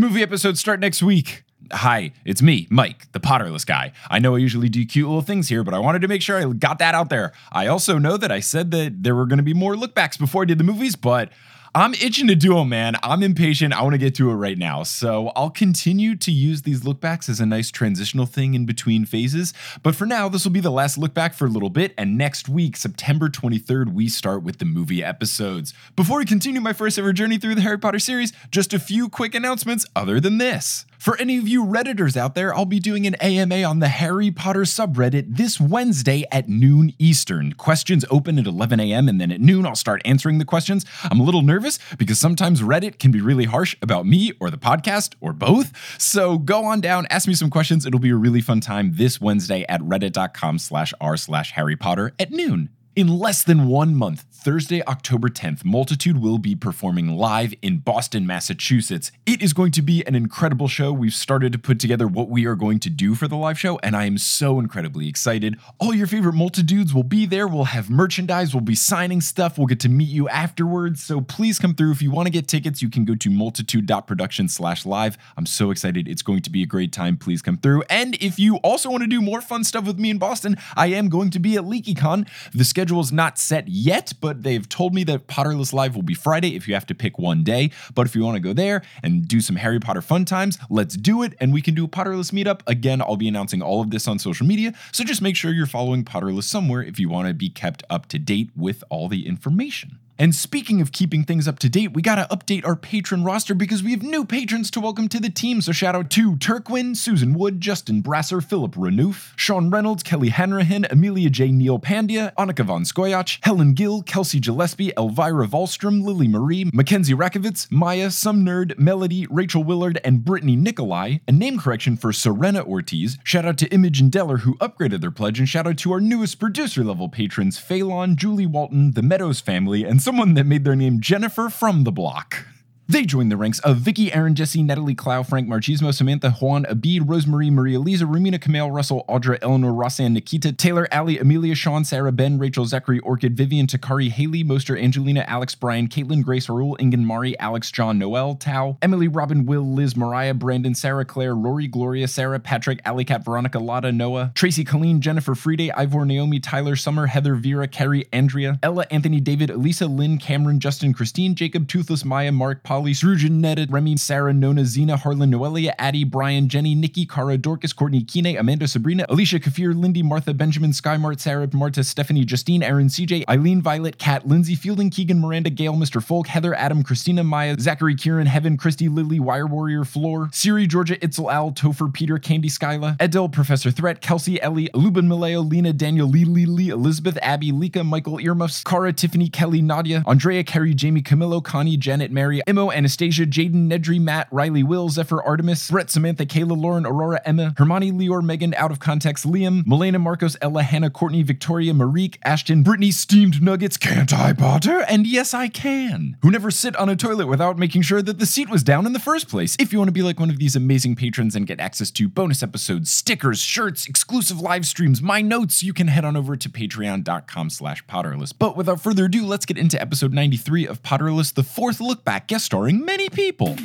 movie episodes start next week. Hi, it's me, Mike, the Potterless guy. I know I usually do cute little things here, but I wanted to make sure I got that out there. I also know that I said that there were going to be more lookbacks before I did the movies, but I'm itching to do them, man. I'm impatient. I want to get to it right now. So I'll continue to use these lookbacks as a nice transitional thing in between phases. But for now, this will be the last look back for a little bit. And next week, September 23rd, we start with the movie episodes. Before we continue my first ever journey through the Harry Potter series, just a few quick announcements other than this. For any of you Redditors out there, I'll be doing an AMA on the Harry Potter subreddit this Wednesday at noon Eastern. Questions open at 11 a.m., and then at noon, I'll start answering the questions. I'm a little nervous because sometimes Reddit can be really harsh about me or the podcast or both. So go on down, ask me some questions. It'll be a really fun time this Wednesday at reddit.com slash r slash Harry Potter at noon. In less than one month, Thursday, October 10th, Multitude will be performing live in Boston, Massachusetts. It is going to be an incredible show. We've started to put together what we are going to do for the live show, and I am so incredibly excited. All your favorite Multitudes will be there. We'll have merchandise, we'll be signing stuff, we'll get to meet you afterwards. So please come through. If you want to get tickets, you can go to multitude.production slash live. I'm so excited. It's going to be a great time. Please come through. And if you also want to do more fun stuff with me in Boston, I am going to be at LeakyCon. The schedule is not set yet, but they've told me that Potterless Live will be Friday if you have to pick one day. But if you want to go there and do some Harry Potter fun times, let's do it. And we can do a Potterless meetup. Again, I'll be announcing all of this on social media. So just make sure you're following Potterless somewhere if you want to be kept up to date with all the information. And speaking of keeping things up to date, we gotta update our patron roster because we have new patrons to welcome to the team. So shout out to Turquin, Susan Wood, Justin Brasser, Philip Renouf, Sean Reynolds, Kelly Hanrahan, Amelia J. Neil Pandya, Annika von Skoyach, Helen Gill, Kelsey Gillespie, Elvira Volstrom, Lily Marie, Mackenzie Rakovitz, Maya, Some Nerd, Melody, Rachel Willard, and Brittany Nikolai. A name correction for Serena Ortiz. Shout out to Imogen Deller who upgraded their pledge, and shout out to our newest producer level patrons, Phelan, Julie Walton, the Meadows family, and someone that made their name Jennifer from the block. They joined the ranks of Vicky, Aaron, Jesse, Natalie, Clow, Frank Marchismo, Samantha, Juan, Abid, Rosemary, Maria Lisa, Rumina, Kamel, Russell, Audra, Eleanor, Rossan, Nikita, Taylor, Ali, Amelia, Sean, Sarah, Ben, Rachel, Zachary, Orchid, Vivian, Takari, Haley, Moster, Angelina, Alex, Brian, Caitlin, Grace, Raul, Ingen, Mari, Alex, John, Noel, Tao, Emily, Robin, Will, Liz, Mariah, Brandon, Sarah, Claire, Rory, Gloria, Sarah, Patrick, Ali Cat, Veronica, Lada, Noah, Tracy, Colleen, Jennifer, Friday, Ivor, Naomi, Tyler, Summer, Heather, Vera, Carrie, Andrea, Ella, Anthony, David, Elisa, Lynn, Cameron, Justin, Christine, Jacob, Toothless, Maya, Mark, Polly, Srujan, Ned, Remy, Sarah, Nona, Zena, Harlan, Noelia, Addie, Brian, Jenny, Nikki, Cara, Dorcas, Courtney, Kine, Amanda, Sabrina, Alicia, Kafir, Lindy, Martha, Benjamin, Skymart, Sarah, Marta, Stephanie, Justine, Aaron, CJ, Eileen, Violet, Kat, Lindsay, Fielding, Keegan, Miranda, Gail, Mr. Folk, Heather, Adam, Christina, Maya, Zachary, Kieran, Heaven, Christy, Lily, Wire Warrior, Floor, Siri, Georgia, Itzel, Al, Topher, Peter, Candy, Skyla, Edel, Professor Threat, Kelsey, Ellie, Lubin, Maleo, Lena, Daniel, Lee, Lee, Lee, Elizabeth, Abby, Lika, Michael, Earmuffs, Cara, Tiffany, Kelly, Nadia, Andrea, Carrie, Jamie, Camillo, Connie, Janet, Mary, Anastasia, Jaden, Nedry, Matt, Riley, Will, Zephyr, Artemis, Brett, Samantha, Kayla, Lauren, Aurora, Emma, Hermione, Leor, Megan, Out of Context, Liam, Melena, Marcos, Ella, Hannah, Courtney, Victoria, Marique, Ashton, Brittany, Steamed Nuggets, Can't I, Potter? And yes, I can. Who never sit on a toilet without making sure that the seat was down in the first place. If you want to be like one of these amazing patrons and get access to bonus episodes, stickers, shirts, exclusive live streams, my notes, you can head on over to patreon.com slash potterless. But without further ado, let's get into episode 93 of Potterless, the fourth look back, guest starring many people.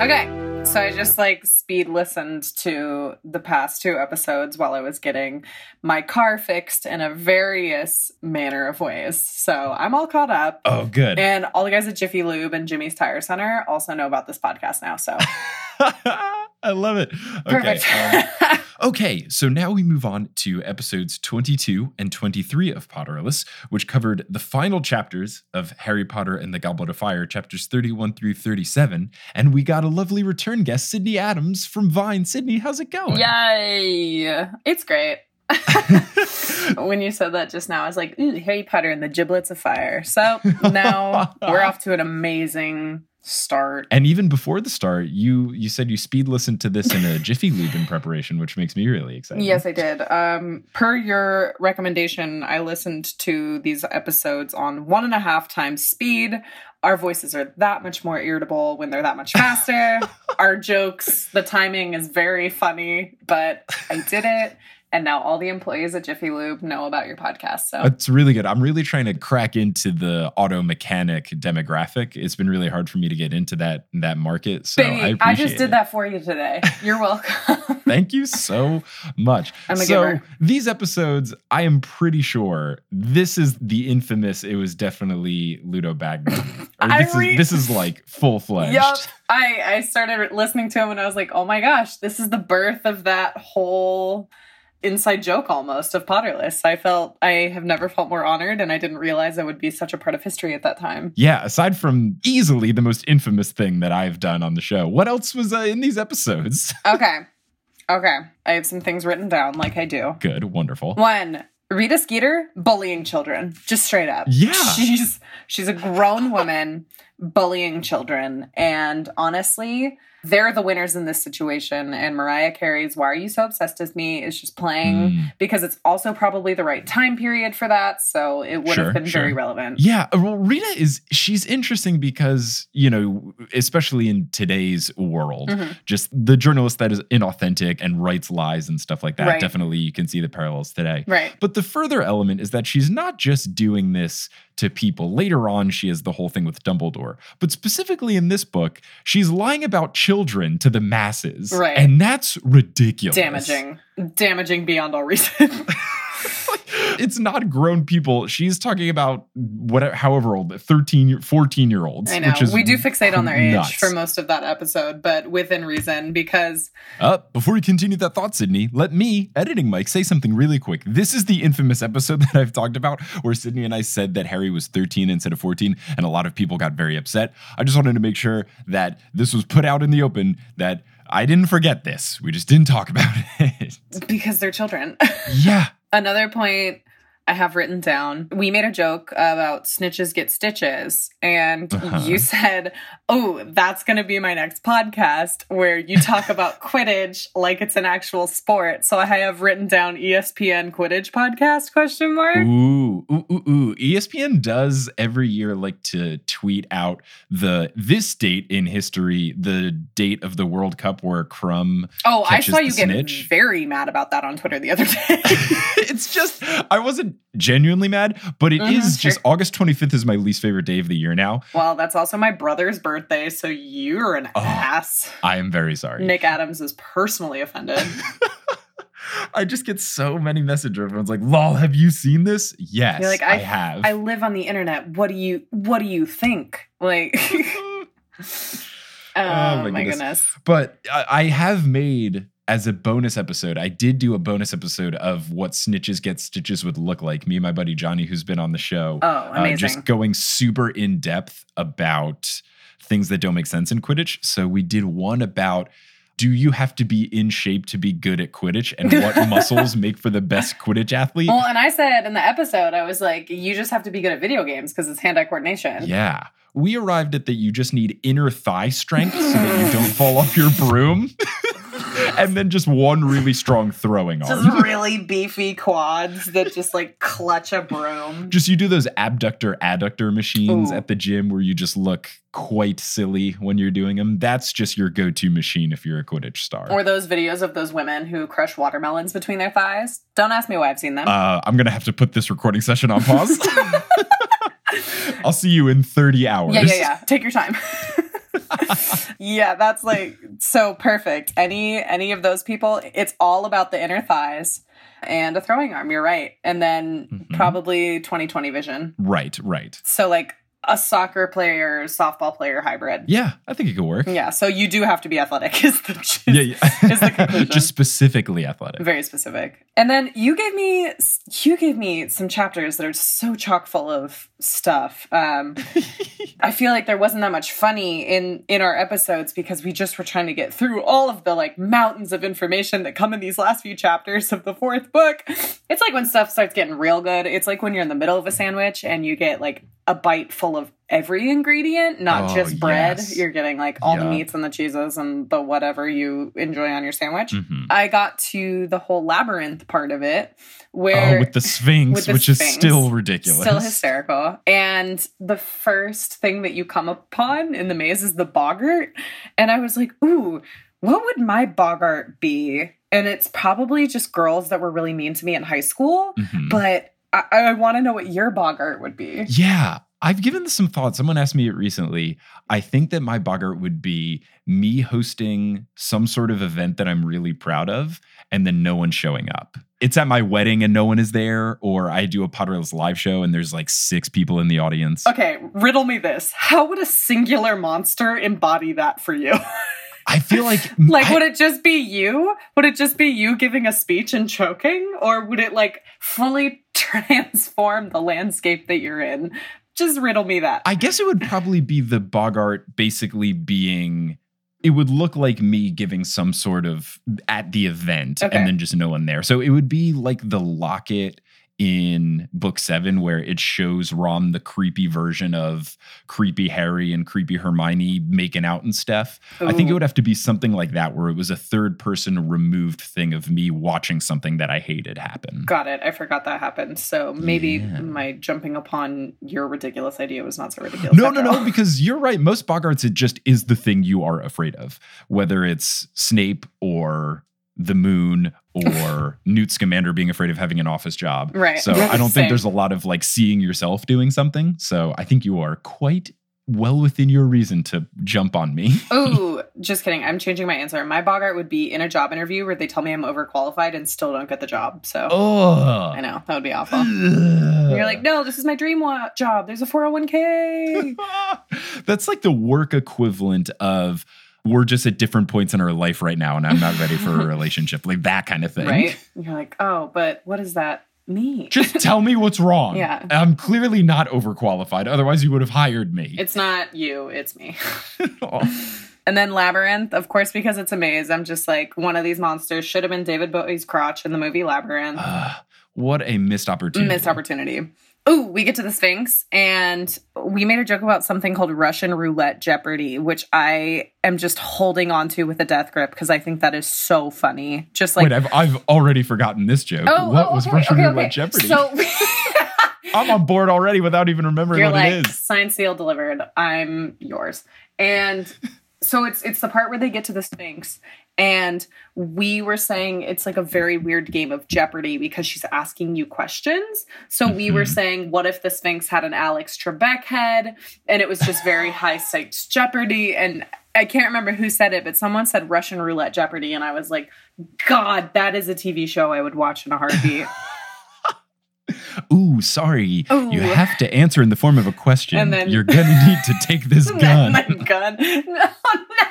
Okay. So I just like speed listened to the past two episodes while I was getting my car fixed in a various manner of ways. So I'm all caught up. Oh, good. And all the guys at Jiffy Lube and Jimmy's Tire Center also know about this podcast now. So I love it. Okay. perfect. um, okay, so now we move on to episodes 22 and 23 of Potterless, which covered the final chapters of Harry Potter and the Goblet of Fire, chapters 31 through 37. And we got a lovely return guest, Sydney Adams from Vine. Sydney, how's it going? Yay. It's great. when you said that just now, I was like, ooh, Harry Potter and the Giblets of Fire. So now we're off to an amazing start. And even before the start, you you said you speed listened to this in a Jiffy Lube in preparation, which makes me really excited. Yes, I did. Um, per your recommendation, I listened to these episodes on one and a half times speed. Our voices are that much more irritable when they're that much faster. Our jokes, the timing is very funny, but I did it. And now all the employees at Jiffy Lube know about your podcast. So It's really good. I'm really trying to crack into the auto mechanic demographic. It's been really hard for me to get into that that market. So I Baby, appreciate I, just did it. that for you today. You're welcome. Thank you so much. I'm a so giver. these episodes, I am pretty sure this is the infamous. It was definitely Ludo Bagman. I this, re- is, this is like full fledged. Yep. I, I started listening to him and I was like, oh my gosh, this is the birth of that whole inside joke almost of Potterless. I felt I have never felt more honored and I didn't realize I would be such a part of history at that time. Yeah, aside from easily the most infamous thing that I've done on the show, what else was uh, in these episodes? Okay. Okay. I have some things written down like I do. Good, wonderful. One, Rita Skeeter bullying children, just straight up. Yeah. She's she's a grown woman bullying children and honestly, they're the winners in this situation and Mariah Carey's Why Are You So Obsessed with Me is just playing Mm. because it's also probably the right time period for that, so it would Sure, have been very relevant. Yeah, uh, well, Rita is she's interesting because you know, especially in today's world, Mhm. just the journalist that is inauthentic and writes lies and stuff like that. Right. Definitely, you can see the parallels today. Right. But the further element is that she's not just doing this to people. Later on, she has the whole thing with Dumbledore. But specifically in this book, she's lying about children to the masses. Right. And that's ridiculous. Damaging. Damaging beyond all reason. it's not grown people. She's talking about whatever, however old, 13, 14 year olds. I know. Which is We do fixate on their age nuts. for most of that episode, but within reason because Uh, before we continue that thought, Sydney, let me, editing Mike, say something really quick. This is the infamous episode that I've talked about where Sydney and I said that Harry was 13 instead of 14, and a lot of people got very upset. I just wanted to make sure that this was put out in the open, that I didn't forget this. We just didn't talk about it. because they're children. yeah. Another point I have written down. We made a joke about snitches get stitches, and Uh-huh. you said, "Oh, that's going to be my next podcast where you talk about Quidditch like it's an actual sport." So I have written down ESPN Quidditch podcast question mark. Ooh, ooh, ooh, ooh. ESPN does every year like to tweet out the this date in history, the date of the World Cup where Krum. Oh, I saw you get very mad about that on Twitter the other day. it's just I wasn't genuinely mad, but it is Mhm, just sure. August 25th is my least favorite day of the year now. well, that's also my brother's birthday, so you're an Oh. ass. I am very sorry. Nick Adams is personally offended. I just get so many messages. Everyone's like, "Lol, have you seen this?" Yes, You're like, I, I- have. I live on the internet. What do you what do you think? Like oh, my my, goodness. goodness. But I, I have made as a bonus episode, I did do a bonus episode of what snitches get stitches would look like. Me and my buddy Johnny, who's been on the show, Oh, uh, just going super in depth about things that don't make sense in Quidditch. So we did one about do you have to be in shape to be good at Quidditch and what muscles make for the best Quidditch athlete? well, and I said in the episode, I was like, you just have to be good at video games because it's hand eye coordination. Yeah. We arrived at that you just need inner thigh strength so that you don't fall off your broom. and then just one really strong throwing arm. Just really beefy quads that just like clutch a broom. just you do those abductor adductor machines Ooh. at the gym where you just look quite silly when you're doing them. That's just your go-to machine if you're a Quidditch star. Or those videos of those women who crush watermelons between their thighs. Don't ask me why I've seen them. uh, I'm gonna have to put this recording session on pause. I'll see you in 30 hours. Yeah, yeah, yeah. Take your time. Yeah, that's like so perfect. Any any of those people, it's all about the inner thighs and a throwing arm. You're right. And then Mhm. probably 2020 vision. Right, right. So like a soccer player, softball player hybrid. Yeah, I think it could work. Yeah, so you do have to be athletic is the. Yeah, yeah. is the conclusion. just specifically athletic. very specific. And then you gave me you gave me some chapters that are so chock full of stuff. Um, I feel like there wasn't that much funny in in our episodes because we just were trying to get through all of the like mountains of information that come in these last few chapters of the fourth book. It's like when stuff starts getting real good. It's like when you're in the middle of a sandwich and you get like a bite full of every ingredient, not Oh, just bread. yes. You're getting like all the meats and the cheeses and the whatever you enjoy on your sandwich. Mhm. I got to the whole labyrinth part of it where Oh, with the Sphinx, with the which Sphinx. is still ridiculous. Still hysterical. And the first thing that you come upon in the maze is the boggart. And I was like, ooh, what would my boggart be? And it's probably just girls that were really mean to me in high school. Mhm. But I, I want to know what your boggart would be. Yeah, I've given this some thought. Someone asked me it recently. I think that my boggart would be me hosting some sort of event that I'm really proud of, and then no one showing up. It's at my wedding and no one is there, or I do a Potterless live show and there's like six people in the audience. Okay, riddle me this. How would a singular monster embody that for you? I feel like like, I- would it just be you? Would it just be you giving a speech and choking? Or would it like fully transform the landscape that you're in? Just riddle me that. I guess it would probably be the boggart basically being. It would look like me giving some sort of at the event Okay. and then just no one there. So it would be like the locket in book seven where it shows Ron the creepy version of creepy Harry and creepy Hermione making out and stuff. I think it would oh. have to be something like that where it was a third person removed thing of me watching something that I hated happen. Got it. I forgot that happened. So maybe Yeah. my jumping upon your ridiculous idea was not so ridiculous. No, no, no, because you're right. Most boggarts, it just is the thing you are afraid of, whether it's Snape or the moon or Newt Scamander being afraid of having an office job. Right. So I don't Same. think there's a lot of like seeing yourself doing something. So I think you are quite well within your reason to jump on me. oh, just kidding. I'm changing my answer. My boggart would be in a job interview where they tell me I'm overqualified and still don't get the job. So Oh. I know that would be awful. You're like, no, this is my dream wa- job. There's a 401k. That's like the work equivalent of we're just at different points in our life right now and I'm not ready for a relationship. Like that kind of thing. right? You're like, oh, but what does that mean? Just tell me what's wrong. Yeah. I'm clearly not overqualified. Otherwise, you would have hired me. it's not you, it's me. Oh. And then Labyrinth, of course, because it's a maze, I'm just like, one of these monsters should have been David Bowie's crotch in the movie Labyrinth. Ah, what a missed opportunity. Missed opportunity. Ooh, we get to the Sphinx, and we made a joke about something called Russian roulette Jeopardy, which I am just holding on to with a death grip because I think that is so funny. Just like, Wait, I've, I've already forgotten this joke. oh, what oh, was okay, Russian okay, Roulette okay. Jeopardy? So I'm on board already without even remembering you're what like, it is. sign, seal, delivered. I'm yours. And so it's it's the part where they get to the Sphinx, and we were saying it's like a very weird game of Jeopardy because she's asking you questions. So we were Mhm. saying, what if the Sphinx had an Alex Trebek head? And it was just very high stakes Jeopardy. And I can't remember who said it, but someone said Russian roulette Jeopardy, and I was like, God, that is a TV show I would watch in a heartbeat. Ooh, sorry. Ooh. You have to answer in the form of a question. And then- You're going to need to take this gun. My gun. Oh no.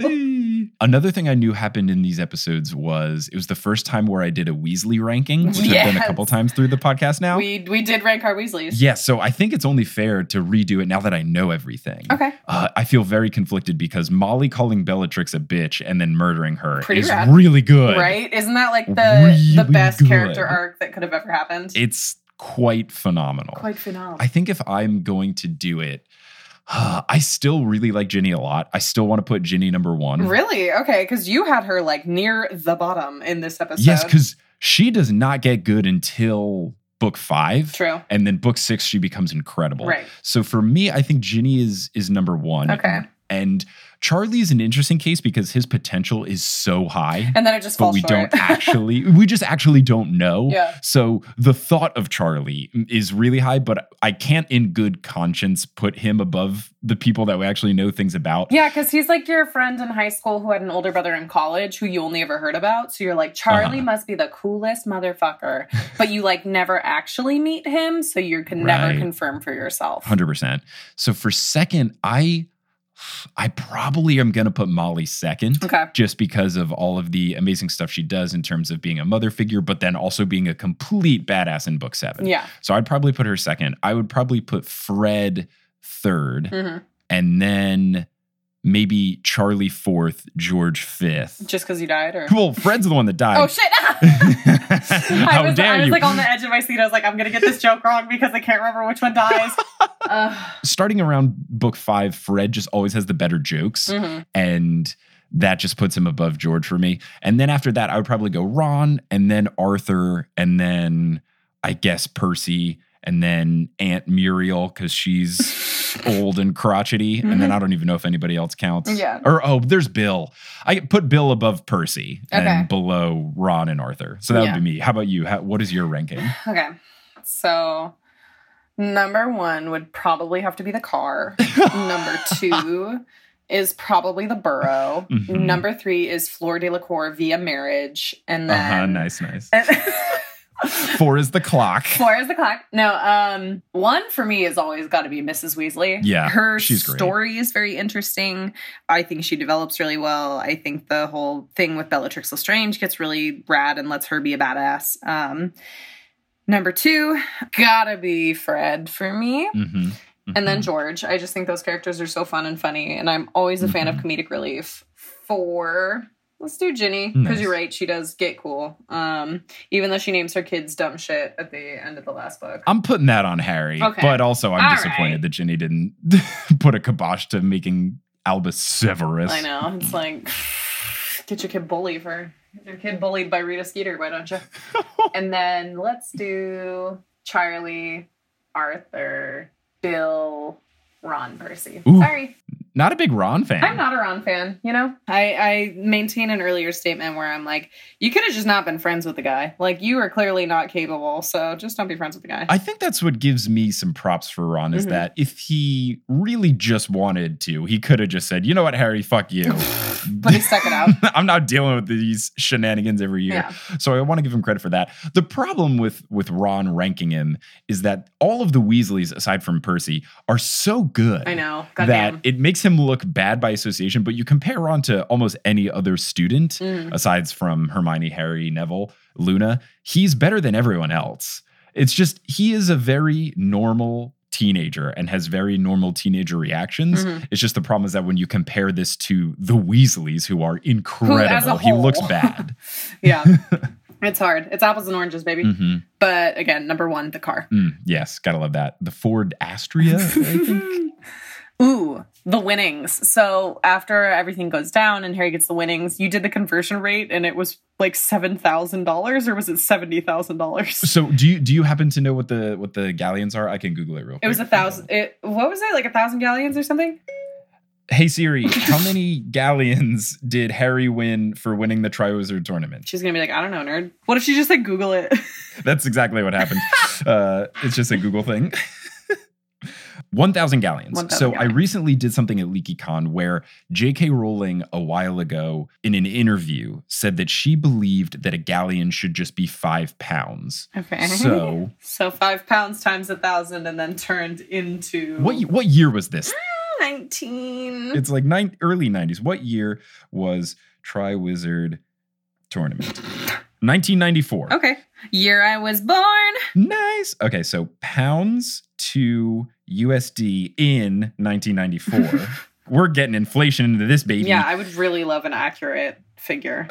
Another thing I knew happened in these episodes was it was the first time where I did a Weasley ranking, which I've done a couple times through the podcast now. We we did rank our Weasleys. Yes, so I think it's only fair to redo it now that I know everything. Okay. Uh, I feel very conflicted because Molly calling Bellatrix a bitch and then murdering her Pretty is rad. really good. Right? Isn't that like the the best good. character arc that could have ever happened? It's quite phenomenal. Quite phenomenal. I think if I'm going to do it, I still really like Ginny a lot. I still want to put Ginny number one. really? Okay, because you had her like near the bottom in this episode. Yes, because she does not get good until book five. true. And then book six, she becomes incredible. Right. So for me, I think Ginny is is number one. Okay. And Charlie is an interesting case because his potential is so high. And then it just but we short. don't actually we just actually don't know Yeah. so the thought of charlie is really high but i can't in good conscience put him above the people that we actually know things about yeah, because he's like your friend in high school who had an older brother in college who you only ever heard about. So you're like, Charlie Uh-huh. must be the coolest motherfucker. but you like never actually meet him, so you can never confirm for yourself. 100% so for second i i probably am going to put molly second Okay. just because of all of the amazing stuff she does in terms of being a mother figure but then also being a complete badass in book seven Yeah. so i'd probably put her second i would probably put fred third hmm and then maybe Charlie Fourth, George Fifth. Just because he died, or Well, Fred's the one that died. oh shit! I was, dare I was you? like on the edge of my seat. I was like, I'm gonna get this joke wrong because I can't remember which one dies. uh, Starting around book five, Fred just always has the better jokes. mhm. and that just puts him above George for me. And then after that, I would probably go Ron, and then Arthur, and then I guess Percy, and then Aunt Muriel because she's old and crotchety. And then I don't even know if anybody else counts. Mm-hmm. Yeah. Or oh, there's Bill. I put Bill above Percy Okay. and below Ron and Arthur. So that Yeah. would be me. How about you? How, what is your ranking? Okay, so number one would probably have to be the car. number two is probably the burrow. Mhm. Number three is Fleur de la Cour via marriage, and Uh then huh. Nice, nice. and- Four is the clock. Four is the clock. No, um, one for me has always got to be Mrs. Weasley. Yeah, her she's great. story is very interesting. I think she develops really well. I think the whole thing with Bellatrix Lestrange gets really rad and lets her be a badass. Um, number two, gotta be Fred for me. hmm And then George. I just think those characters are so fun and funny, and I'm always a fan of Mhm. comedic relief. Four, let's do Ginny because Nice. you're right, she does get cool. Um, even though she names her kids dumb shit at the end of the last book. I'm putting that on Harry, Okay. but also I'm All disappointed right. that Ginny didn't put a kibosh to making Albus Severus. I know it's like get your kid bullied for your kid bullied by Rita Skeeter, why don't you? and then let's do Charlie, Arthur, Bill, Ron, Percy. Ooh. Sorry. Not a big Ron fan. I'm not a Ron fan, you know? I, I maintain an earlier statement where I'm like, you could have just not been friends with the guy. Like, you are clearly not capable, so just don't be friends with the guy. I think that's what gives me some props for Ron is Mhm. that if he really just wanted to, he could have just said, "You know what, Harry, fuck you." but he stuck it out. I'm not dealing with these shenanigans every year. Yeah. So I want to give him credit for that. The problem with with Ron ranking him is that all of the Weasleys, aside from Percy, are so good. I know. that Goddamn. it makes him look bad by association, but you compare Ron to almost any other student, Mm. aside from Hermione, Harry, Neville, Luna, he's better than everyone else. It's just he is a very normal teenager and has very normal teenager reactions. Mhm. It's just the problem is that when you compare this to the Weasleys, who are incredible, he looks bad. Yeah. it's hard. It's apples and oranges, baby. Mhm. But again, number one, the car. Mm, yes, gotta love that. The Ford Astria, I think. Ooh, the winnings. So after everything goes down and Harry gets the winnings, you did the conversion rate and it was like seven thousand dollars or was it seventy thousand dollars? So do you do you happen to know what the what the galleons are? I can Google it real quick. It was a thousand. It what was it like a thousand galleons or something? Hey Siri, how many galleons did Harry win for winning the Triwizard tournament? She's gonna be like, I don't know, nerd. What if she just like Google it? That's exactly what happened. uh, it's just a Google thing. 1,000 galleons. 1,000 so I recently did something at LeakyCon where J.K. Rowling a while ago in an interview said that she believed that a galleon should just be five pounds. Okay. So so five pounds times a thousand and then turned into what what year was this? Ah, nineteen. It's like nine, early 90s. What year was Triwizard tournament? 1994. okay. Year I was born. Nice. Okay, so pounds to USD in 1994. We're getting inflation into this baby. Yeah, I would really love an accurate figure.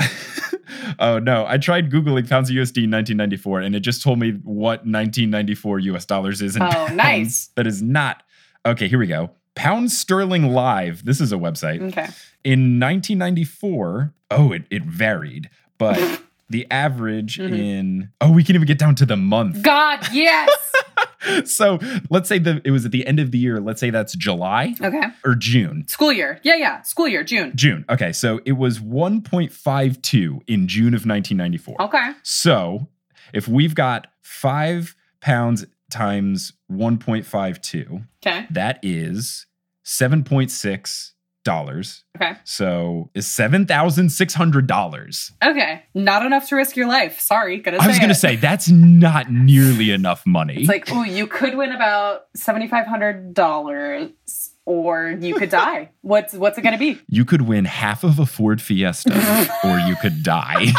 oh no, I tried googling pounds to USD in 1994 and it just told me what 1994 US dollars is in Oh, pounds. nice. That is not. Okay, here we go. Pound sterling live. This is a website. Okay. In 1994, oh, it, it varied, but the average Mhm. in oh, we can even get down to the month. God, yes. so let's say that it was at the end of the year. Let's say that's July okay. or June. School year. Yeah, yeah. School year, June. June. Okay, so it was 1.52 in June of 1994. Okay. So if we've got five pounds times 1.52, Okay. that is 7.6 dollars. Okay. So is seven thousand six hundred dollars. Okay. Not enough to risk your life. Sorry. Gonna I was gonna it. say that's not nearly enough money. It's like, ooh, you could win about seventy five hundred dollars, or you could die. What's what's it gonna be? you could win half of a Ford Fiesta, or you could die.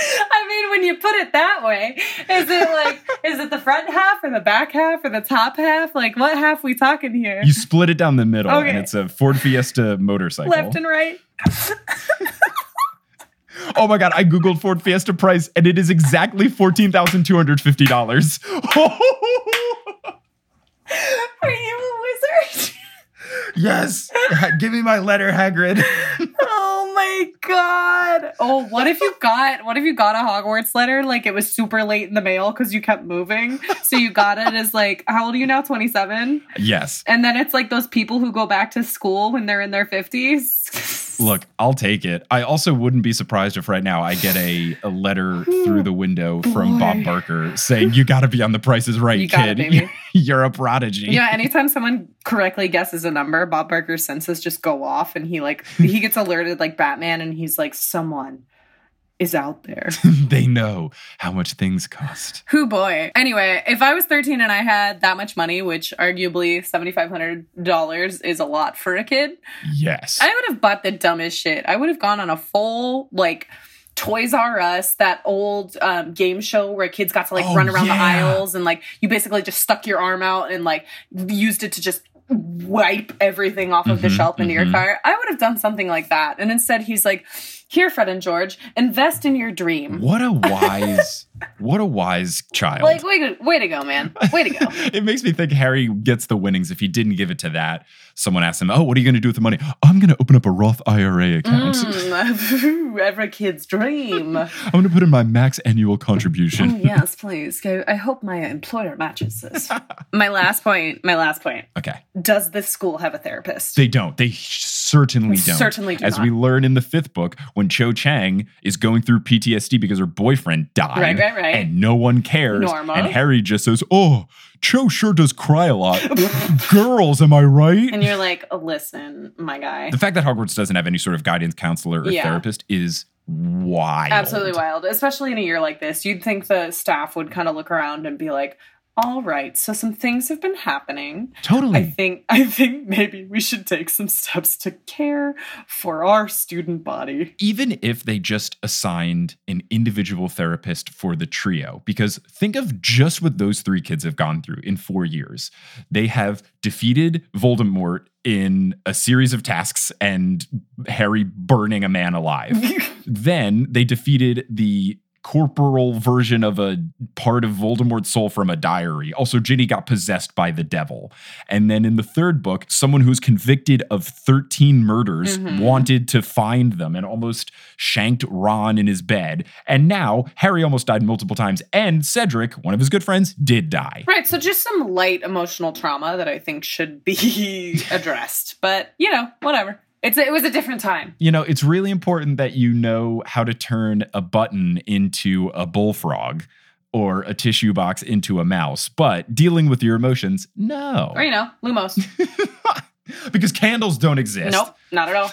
I mean, when you put it that way? Is it like is it the front half or the back half or the top half? Like what half we talking here? You split it down the middle, Okay. and it's a Ford Fiesta motorcycle. Left and right. oh my god! I googled Ford Fiesta price, and it is exactly fourteen thousand two hundred fifty dollars. Are you a wizard? yes, give me my letter, Hagrid. Oh god. Oh, what if you got what if you got a Hogwarts letter like it was super late in the mail cuz you kept moving. So you got it as like how old are you now? 27? yes. And then it's like those people who go back to school when they're in their 50s. Look, I'll take it. I also wouldn't be surprised if right now I get a, a letter through the window from Bob Barker saying, You got to be on the prices right, You got it, kid. baby." You're a prodigy. Yeah, anytime someone correctly guesses a number, Bob Barker's senses just go off and he like he gets alerted like Batman and he's like someone is out there. they know how much things cost. Who boy. Anyway, if I was 13 and I had that much money, which arguably $7,500 is a lot for a kid, Yes. I would have bought the dumbest shit. I would have gone on a full, like, Toys R Us, that old um, game show where kids got to like Oh, run around the aisles and like you basically just stuck your arm out and like used it to just wipe everything off of the Mhm, shelf into mhm. your car. I would have done something like that. And instead, he's like, "Here, Fred and George, invest in your dream." what a wise, what a wise child. Like, way to, way to go, man! Way to go! it makes me think Harry gets the winnings if he didn't give it to that. Someone asked him, "Oh, what are you going to do with the money?" I'm going to open up a Roth IRA account. Mm, every kid's dream. I'm going to put in my max annual contribution. Oh, yes, please. I hope my employer matches this. my last point. My last point. Okay. Does this school have a therapist? They don't. They certainly don't. Certainly do As not. we learn in the fifth book, when Cho Chang is going through PTSD because her boyfriend died. Right, right, right. And no one cares. Norma. And Harry just says, Oh, Cho sure does cry a lot. Girls, am I right? and you're like, listen, my guy. the fact that Hogwarts doesn't have any sort of guidance counselor or Yeah. therapist is wild. Absolutely wild, especially in a year like this. You'd think the staff would kind of look around and be like, "All right, so some things have been happening. Totally. I think I think maybe we should take some steps to care for our student body." even if they just assigned an individual therapist for the trio, because think of just what those three kids have gone through in four years. They have defeated Voldemort in a series of tasks and Harry burning a man alive. then they defeated the corporal version of a part of Voldemort's soul from a diary. Also, Ginny got possessed by the devil. And then in the third book, someone who's convicted of 13 murders Mhm. wanted to find them and almost shanked Ron in his bed. And now Harry almost died multiple times. And Cedric, one of his good friends, did die. Right, so just some light emotional trauma that I think should be addressed. But, you know, whatever. It's it was a different time. You know, it's really important that you know how to turn a button into a bullfrog or a tissue box into a mouse, but dealing with your emotions, no. Or you know, Lumos. because candles don't exist. Nope, not at all.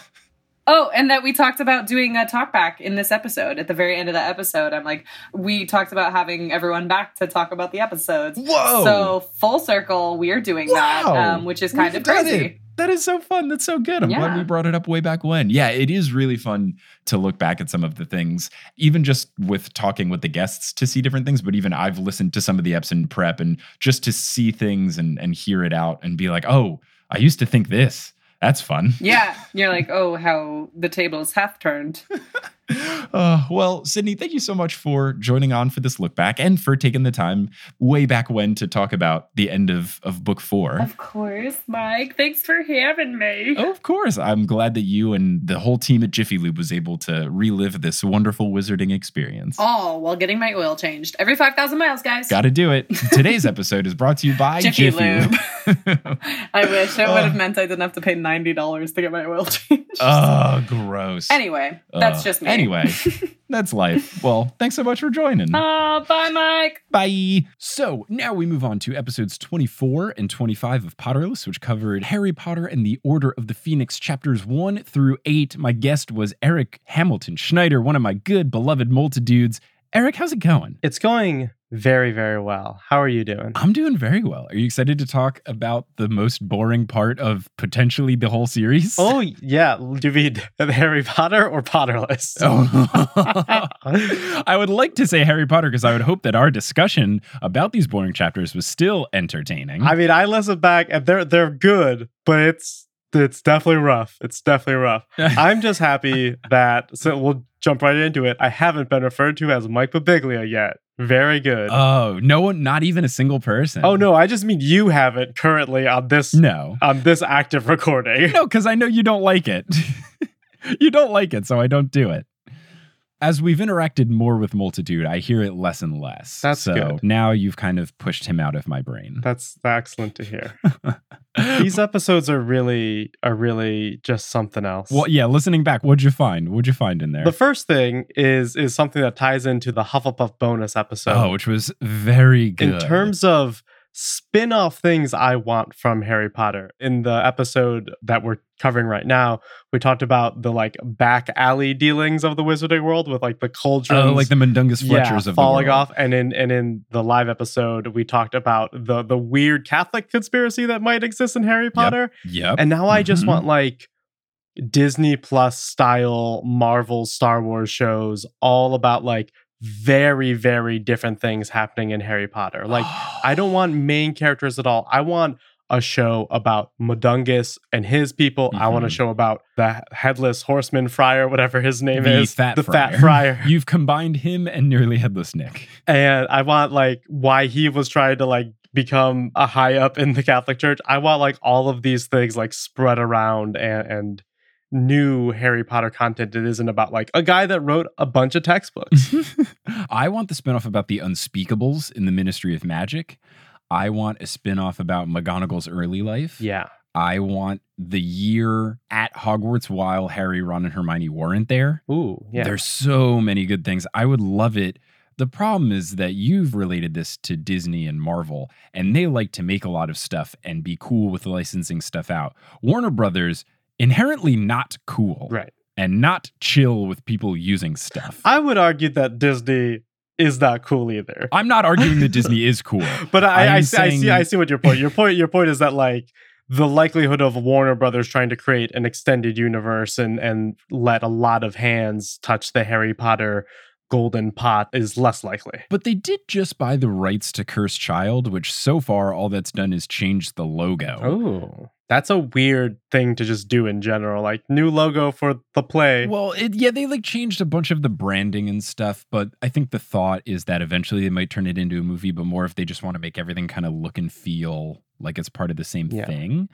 Oh, and that we talked about doing a talk back in this episode. At the very end of the episode, I'm like, we talked about having everyone back to talk about the episodes. Whoa. So full circle, we are doing that, um, which is kind We've of crazy. That is so fun. That's so good. I'm glad we brought it up way back when. Yeah, it is really fun to look back at some of the things, even just with talking with the guests to see different things. But even I've listened to some of the eps in prep and just to see things and, and hear it out and be like, oh, I used to think this. That's fun. Yeah, you're like, oh, how the tables have turned. Uh, well, Sydney, thank you so much for joining on for this look back and for taking the time way back when to talk about the end of, of book four. Of course, Mike. Thanks for having me. Oh, of course. I'm glad that you and the whole team at Jiffy Lube was able to relive this wonderful wizarding experience. All while getting my oil changed every 5,000 miles, guys. Got to do it. Today's episode is brought to you by Jiffy Jiffy, Lube. Lube. I wish it Oh. would have meant I didn't have to pay $90 to get my oil changed. oh, gross. anyway, that's Ugh. just me. Anyway, that's life. Well, thanks so much for joining. Oh, bye, Mike. Bye. So now we move on to episodes 24 and 25 of Potterless, which covered Harry Potter and the Order of the Phoenix, chapters 1 through 8. My guest was Eric Hamilton Schneider, one of my good, beloved multitudes. Eric, how's it going? It's going Very, very well. How are you doing? I'm doing very well. Are you excited to talk about the most boring part of potentially the whole series? Oh, yeah. Do we Harry Potter or Potterless? Oh. I would like to say Harry Potter because I would hope that our discussion about these boring chapters was still entertaining. I mean, I listened back and they're they're good, but it's it's definitely rough. It's definitely rough. I'm just happy that so we'll jump right into it. I haven't been referred to as Mike Birbiglia yet. Very good. oh, no one, not even a single person. oh no, I just mean you haven't currently on this No. on this active recording. No, because I know you don't like it. you don't like it, so I don't do it. As we've interacted more with Multitude, I hear it less and less. That's so good. now you've kind of pushed him out of my brain. That's excellent to hear. These episodes are really are really just something else. well, yeah, listening back, what'd you find? What'd you find in there? the first thing is is something that ties into the Hufflepuff bonus episode. oh, which was very good. in terms of spin-off things I want from Harry Potter. In the episode that we're covering right now, we talked about the like back alley dealings of the wizarding world with like the cauldrons. Oh, like the Mundungus yeah, Fletchers of falling off, and in and in the live episode, we talked about the the weird Catholic conspiracy that might exist in Harry Potter. Yep. And now I just Mhm. want like Disney Plus style Marvel Star Wars shows all about like very very different things happening in Harry Potter. Like I don't want main characters at all. I want a show about Mundungus and his people. I want a Mhm. show about the headless horseman friar, whatever his name the is, fat the friar. fat friar. You've combined him and nearly headless Nick. and I want like why he was trying to like become a high up in the Catholic Church. I want like all of these things like spread around and and new Harry Potter content that isn't about like a guy that wrote a bunch of textbooks. I want the spinoff about the unspeakables in the Ministry of Magic. I want a spinoff about McGonagall's early life. yeah. I want the year at Hogwarts while Harry, Ron, and Hermione weren't there. Ooh, yeah. There's so many good things. I would love it. The problem is that you've related this to Disney and Marvel, and they like to make a lot of stuff and be cool with licensing stuff out. Warner Brothers, inherently not cool right. and not chill with people using stuff. I would argue that Disney is not cool either. I'm not arguing that Disney is cool. But I, I, see, I see I see what your point. Your point your point is that like the likelihood of Warner Brothers trying to create an extended universe and and let a lot of hands touch the Harry Potter golden pot is less likely. But they did just buy the rights to Cursed Child, which so far all that's done is change the logo. Oh. That's a weird thing to just do in general. Like new logo for the play. Well, it, yeah, they like changed a bunch of the branding and stuff, but I think the thought is that eventually they might turn it into a movie, but more if they just want to make everything kind of look and feel like it's part of the same Yeah. thing.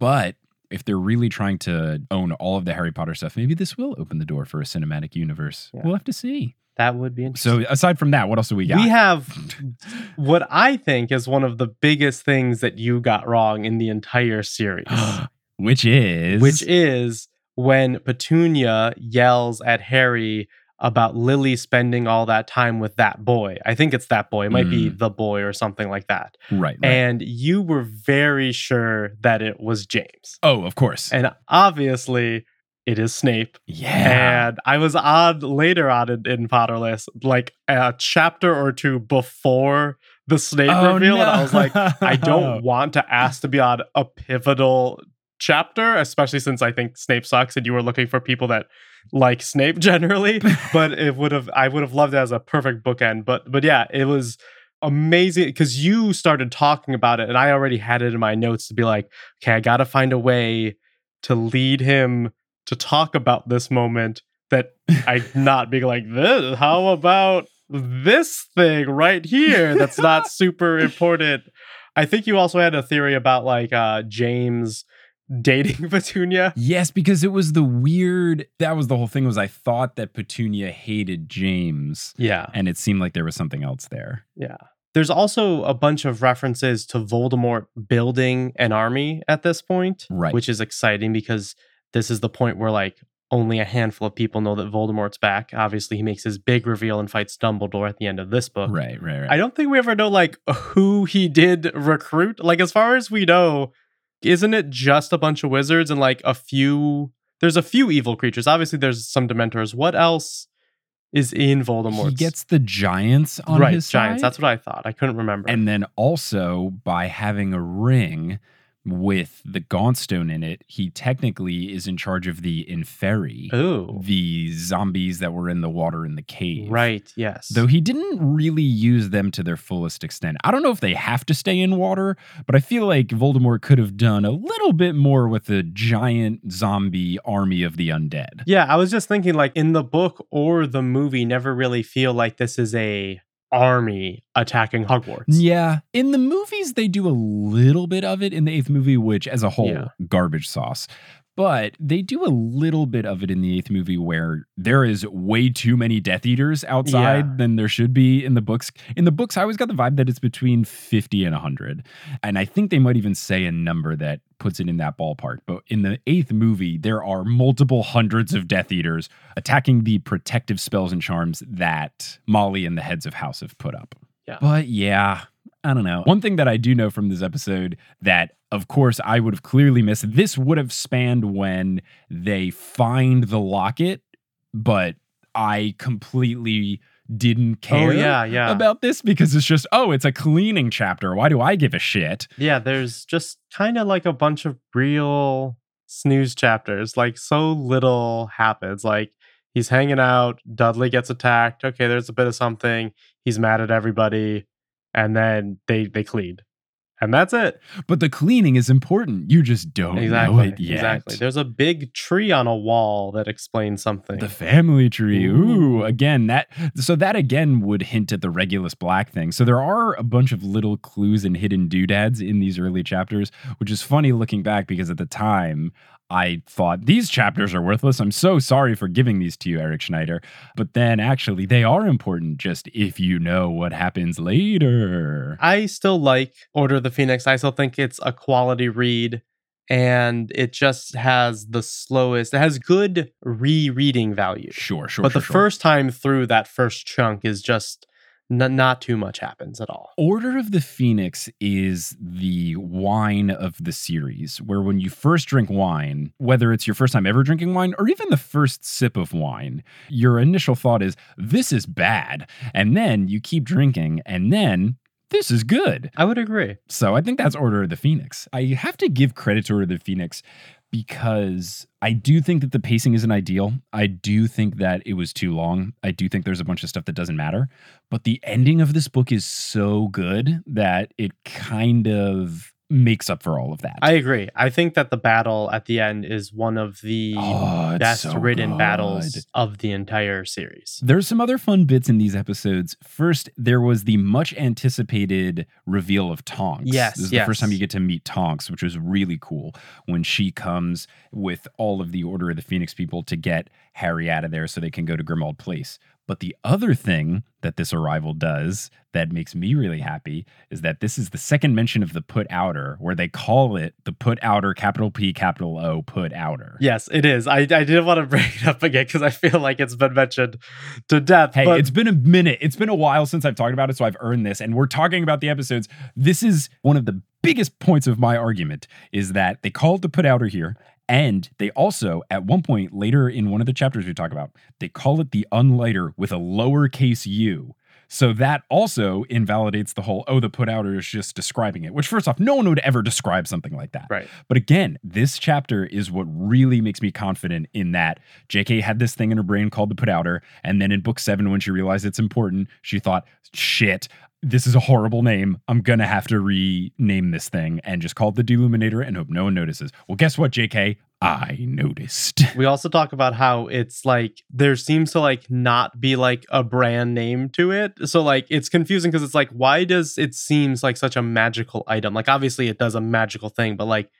But if they're really trying to own all of the Harry Potter stuff, maybe this will open the door for a cinematic universe. Yeah. We'll have to see. that would be interesting. So aside from that, what else do we got? We have what I think is one of the biggest things that you got wrong in the entire series. which is which is when Petunia yells at Harry about Lily spending all that time with that boy. I think it's that boy. It might be mm. the boy or something like that. right, right. And you were very sure that it was James. oh, of course. And obviously, it is Snape. yeah. And I was on later on in, in Potterless, like a chapter or two before the Snape Oh, reveal. And I was like, I don't want to ask to be on a pivotal chapter, especially since I think Snape sucks and you were looking for people that like Snape generally. but it would have I would have loved it as a perfect bookend. But but yeah, it was amazing because you started talking about it and I already had it in my notes to be like, okay, I gotta find a way to lead him to talk about this moment that I not being like this. How about this thing right here that's not super important? I think you also had a theory about like uh James dating Petunia. Yes, because it was the weird. That was the whole thing. Was I thought that Petunia hated James, Yeah. and it seemed like there was something else there. Yeah. There's also a bunch of references to Voldemort building an army at this point, Right. which is exciting because this is the point where like only a handful of people know that Voldemort's back. Obviously, he makes his big reveal and fights Dumbledore at the end of this book. Right, right, right. I don't think we ever know like who he did recruit. Like as far as we know, isn't it just a bunch of wizards and like a few there's a few evil creatures. Obviously there's some dementors. What else is in Voldemort. He gets the giants on right, his giants. side. That's what I thought. I couldn't remember. And then also by having a ring with the Gauntstone in it, he technically is in charge of the Inferi, Ooh. the zombies that were in the water in the cave. Right, yes. Though he didn't really use them to their fullest extent. I don't know if they have to stay in water, but I feel like Voldemort could have done a little bit more with the giant zombie army of the undead. yeah, I was just thinking like in the book or the movie never really feel like this is a army attacking Hogwarts. Yeah, in the movies they do a little bit of it in the eighth movie, which as a whole Yeah. garbage sauce. But they do a little bit of it in the eighth movie where there is way too many Death Eaters outside Yeah. than there should be in the books. In the books, I always got the vibe that it's between 50 and 100. And I think they might even say a number that puts it in that ballpark. But in the eighth movie, there are multiple hundreds of Death Eaters attacking the protective spells and charms that Molly and the heads of house have put up. Yeah. But yeah, I don't know. One thing that I do know from this episode that, of course, I would have clearly missed. This would have spanned when they find the locket, but I completely didn't oh, care Oh yeah, yeah. about this because it's just, oh, it's a cleaning chapter. Why do I give a shit? yeah, there's just kind of like a bunch of real snooze chapters. Like so little happens. Like he's hanging out, Dudley gets attacked. Okay, there's a bit of something. He's mad at everybody, and then they they clean. And that's it. But the cleaning is important. You just don't know exactly. it yet. Exactly. There's a big tree on a wall that explains something. The family tree. Ooh. Ooh. again, that so that again would hint at the Regulus Black thing. So there are a bunch of little clues and hidden doodads in these early chapters, which is funny looking back because at the time I thought these chapters are worthless. I'm so sorry for giving these to you, Eric Schneider. But then actually they are important just if you know what happens later. I still like Order of the Phoenix. I still think it's a quality read and it just has the slowest, it has good rereading value. Sure, sure. but sure, the sure. first time through that first chunk is just n- not too much happens at all. Order of the Phoenix is the wine of the series, where when you first drink wine, whether it's your first time ever drinking wine or even the first sip of wine, your initial thought is, this is bad. And then you keep drinking, and then this is good. I would agree. So I think that's Order of the Phoenix. I have to give credit to Order of the Phoenix because I do think that the pacing isn't ideal. I do think that it was too long. I do think there's a bunch of stuff that doesn't matter. But the ending of this book is so good that it kind of makes up for all of that. I agree. I think that the battle at the end is one of the Oh, best so written good. battles of the entire series. There's some other fun bits in these episodes. First, there was the much anticipated reveal of Tonks. Yes, This is the first time you get to meet Tonks, which was really cool when she comes with all of the Order of the Phoenix people to get Harry out of there so they can go to Grimmauld Place. But the other thing that this arrival does that makes me really happy is that this is the second mention of the put outer, where they call it the put outer, capital P, capital O, put outer. Yes, it is. I, I didn't want to bring it up again because I feel like it's been mentioned to death. Hey, but it's been a minute. It's been a while since I've talked about it, so I've earned this. And we're talking about the episodes. This is one of the biggest points of my argument is that they call it the put outer here. And they also, at one point later in one of the chapters we talk about, they call it the unlighter with a lowercase u. So that also invalidates the whole, oh, the put outer is just describing it, which, first off, no one would ever describe something like that. right. But again, this chapter is what really makes me confident in that JK had this thing in her brain called the put outer. And then in book seven, when she realized it's important, she thought, shit, this is a horrible name. I'm going to have to rename this thing and just call it the Deluminator and hope no one notices. Well, guess what, JK? I noticed. We also talk about how it's like there seems to like not be like a brand name to it. So like it's confusing because it's like why does it seems like such a magical item? Like obviously it does a magical thing, but like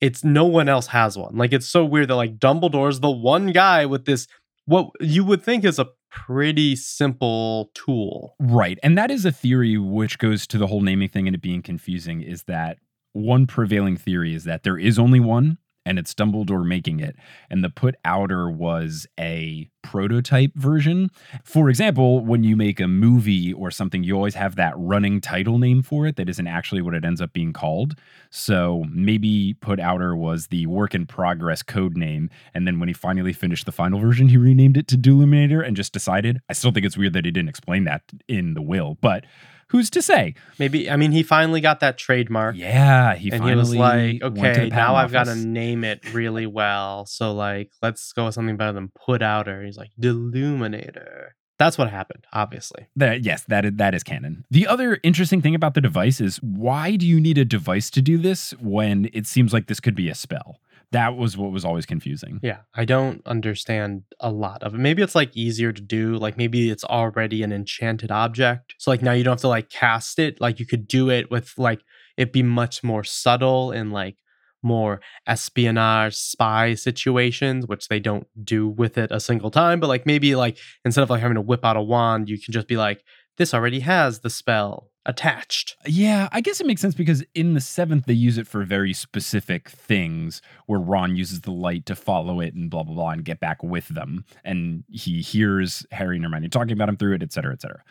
it's no one else has one. Like it's so weird that like Dumbledore's the one guy with this what you would think is a pretty simple tool. Right. And that is a theory which goes to the whole naming thing and it being confusing is that one prevailing theory is that there is only one and it's Dumbledore making it. And the put outer was a prototype version. For example, when you make a movie or something, you always have that running title name for it that isn't actually what it ends up being called. So maybe put outer was the work in progress code name. And then when he finally finished the final version, he renamed it to Deluminator and just decided. I still think it's weird that he didn't explain that in the will, but who's to say? Maybe I mean he finally got that trademark. Yeah, he and he was like, okay, now I've got to name it really well. So like, let's go with something better than put outer. He's like Deluminator. That's what happened, obviously. That yes, that is, that is canon. The other interesting thing about the device is why do you need a device to do this when it seems like this could be a spell? That was what was always confusing. Yeah, I don't understand a lot of it. Maybe it's like easier to do. Like maybe it's already an enchanted object. So like now you don't have to like cast it. Like you could do it with like it be much more subtle and like more espionage spy situations, which they don't do with it a single time. But like maybe like instead of like having to whip out a wand, you can just be like, this already has the spell attached. Yeah, I guess it makes sense because in the seventh they use it for very specific things where Ron uses the light to follow it and blah blah blah and get back with them. And he hears Harry and Hermione talking about him through it, et cetera, et cetera.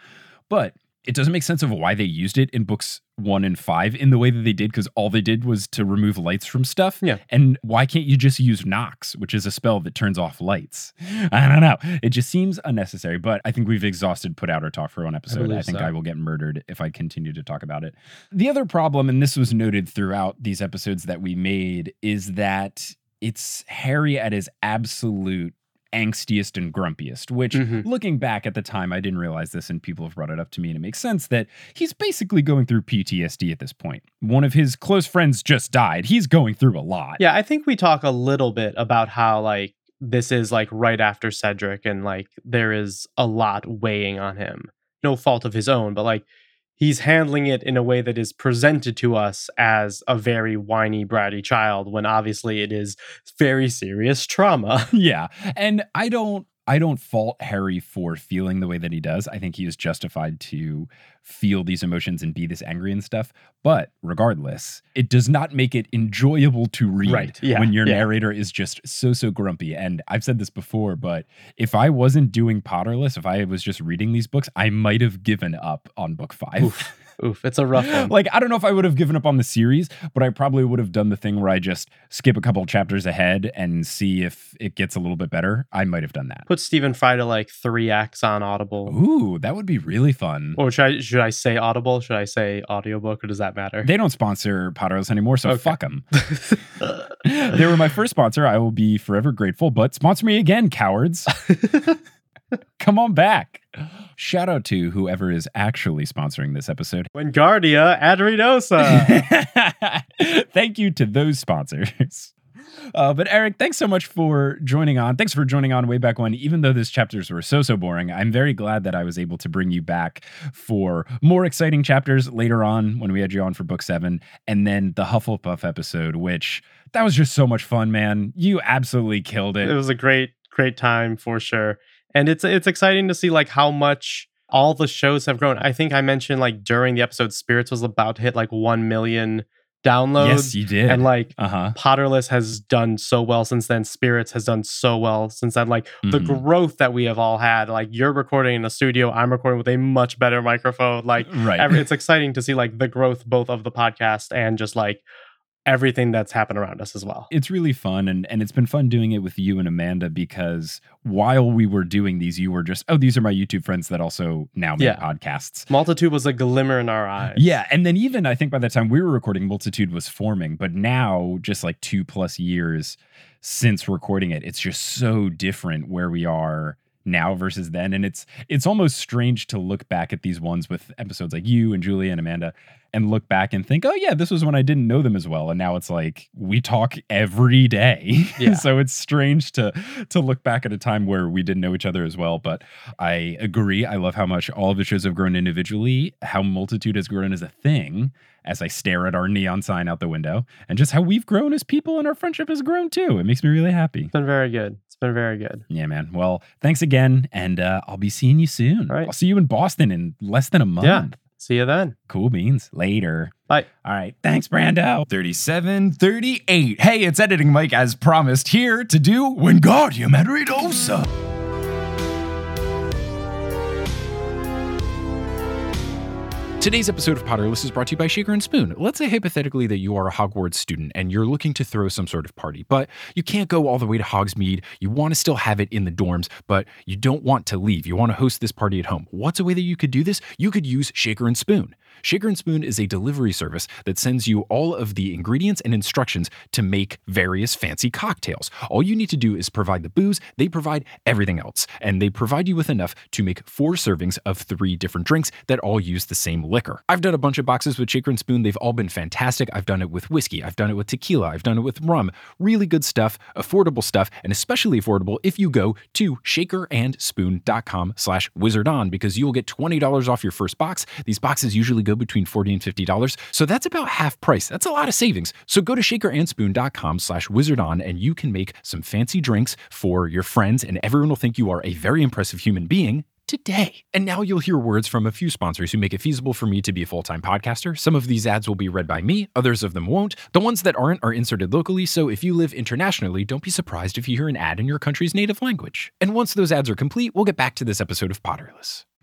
But it doesn't make sense of why they used it in books one and five in the way that they did, because all they did was to remove lights from stuff. Yeah. And why can't you just use Nox, which is a spell that turns off lights? I don't know. It just seems unnecessary, but I think we've exhausted put outer talk for one episode. I, believe think so. I will get murdered if I continue to talk about it. The other problem, and this was noted throughout these episodes that we made, is that it's Harry at his absolute angstiest and grumpiest, which Mhm. looking back at the time, I didn't realize this, and people have brought it up to me, and it makes sense that he's basically going through PTSD at this point. One of his close friends just died. He's going through a lot. Yeah, I think we talk a little bit about how like this is like right after Cedric and like there is a lot weighing on him. No fault of his own, but like he's handling it in a way that is presented to us as a very whiny, bratty child when obviously it is very serious trauma. yeah and i don't i don't fault harry for feeling the way that he does. I think he is justified to feel these emotions and be this angry and stuff. But regardless it does not make it enjoyable to read Right, yeah, when your yeah. narrator is just so so grumpy. And i've said this before but if i wasn't doing potterless if i was just reading these books i might have given up on book five Oof. It's a rough one. like I don't know if I would have given up on the series, but I probably would have done the thing where I just skip a couple chapters ahead and see if it gets a little bit better. I might have done that. Put Stephen Fry to like three acts on Audible. Ooh, that would be really fun. Or should I should I say Audible? Should I say audiobook or does that matter? They don't sponsor Potterless anymore, so Okay. fuck them. they were my first sponsor. I will be forever grateful, but sponsor me again, cowards. Come on back. Shout out to whoever is actually sponsoring this episode. Wingardia Adrenosa. Thank you to those sponsors. Uh, but Eric, thanks so much for joining on. Thanks for joining on way back when. Even though those chapters were so so boring, I'm very glad that I was able to bring you back for more exciting chapters later on when we had you on for book seven, and then the Hufflepuff episode, which that was just so much fun, man. You absolutely killed it. it was a great great time for sure and it's it's exciting to see like how much all the shows have grown i think i mentioned like during the episode spirits was about to hit like 1 million downloads yes, you did. and like uh huh. potterless has done so well since then spirits has done so well since then like the Mhm. growth that we have all had like you're recording in a studio i'm recording with a much better microphone like Right. every, it's exciting to see like the growth both of the podcast and just like everything that's happened around us as well it's really fun and and it's been fun doing it with you and Amanda because while we were doing these you were just oh these are my YouTube friends that also now make Yeah. podcasts. multitude was a glimmer in our eyes Yeah, and then even I think by the time we were recording Multitude was forming, but now just like 2 plus years since recording it it's just so different where we are now versus then and it's it's almost strange to look back at these ones with episodes like you and Julia and Amanda and look back and think, oh yeah, this was when I didn't know them as well, and now it's like we talk every day. Yeah. so it's strange to to look back at a time where we didn't know each other as well. But I agree. I love how much all of the shows have grown individually, how multitude has grown as a thing. As I stare at our neon sign out the window, and just how we've grown as people and our friendship has grown too. It makes me really happy. It's been very good. It's been very good. Yeah, man. Well, thanks again, and uh, I'll be seeing you soon. All right. I'll see you in Boston in less than a month. Yeah. See you then. Cool beans. Later. Bye. All right. Thanks, Brando. 37, 38. Hey, it's Editing Mike as promised here to do Wingardium Adridosa. Today's episode of Potterless is brought to you by Shaker and Spoon. Let's say hypothetically that you are a Hogwarts student and you're looking to throw some sort of party, but you can't go all the way to Hogsmeade. You want to still have it in the dorms, but you don't want to leave. You want to host this party at home. What's a way that you could do this? You could use Shaker and Spoon. Shaker and Spoon is a delivery service that sends you all of the ingredients and instructions to make various fancy cocktails. All you need to do is provide the booze, they provide everything else, and they provide you with enough to make four servings of three different drinks that all use the same liquor. I've done a bunch of boxes with Shaker and Spoon, they've all been fantastic. I've done it with whiskey, I've done it with tequila, I've done it with rum. Really good stuff, affordable stuff, and especially affordable if you go to shakerandspoon.com slash wizardon because you will get $20 off your first box. These boxes usually go between 40 and $50. So that's about half price. That's a lot of savings. So go to shakerandspoon.com slash wizardon and you can make some fancy drinks for your friends and everyone will think you are a very impressive human being today. And now you'll hear words from a few sponsors who make it feasible for me to be a full time podcaster. Some of these ads will be read by me, others of them won't. The ones that aren't are inserted locally, so if you live internationally, don't be surprised if you hear an ad in your country's native language. And once those ads are complete, we'll get back to this episode of Potterless.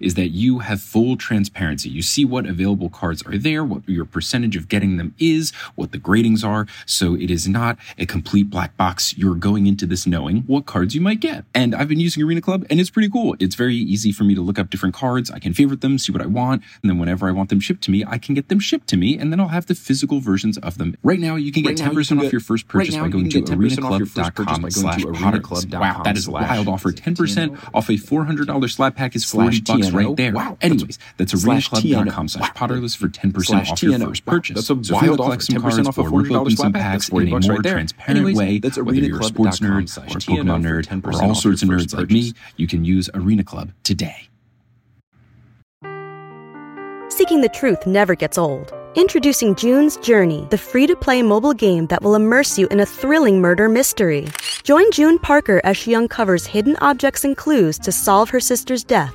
is that you have full transparency. You see what available cards are there, what your percentage of getting them is, what the gradings are. So it is not a complete black box. You're going into this knowing what cards you might get. And I've been using Arena Club and it's pretty cool. It's very easy for me to look up different cards. I can favorite them, see what I want. And then whenever I want them shipped to me, I can get them shipped to me and then I'll have the physical versions of them. Right now, you can get Right 10% off your first purchase right by going to can get 10% off your first purchase arenaclub.com slash potterclub. Wow, that is a wild offer. 10% off a $400 slab pack is 40 Slash bucks right there. Wow. Anyways, that's Slash arenaclub.com TNO. slash potterless for 10% Slash off your TNO. first Wow. purchase. That's a so if you wild want offer. collect some 10% cards off a or rip $400 open some slab pack, packs that's 40 in a more right there. transparent Anyways, way, that's whether you're a sports arenaclub.com nerd slash or a TNO Pokemon for nerd or all sorts of nerds first like me, you can use Arena Club today. Seeking the truth never gets old. Introducing June's Journey, the free to play mobile game that will immerse you in a thrilling murder mystery. Join June Parker as she uncovers hidden objects and clues to solve her sister's death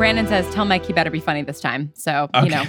Brandon says, "Tell Mike he better be funny this time." So Okay. you know,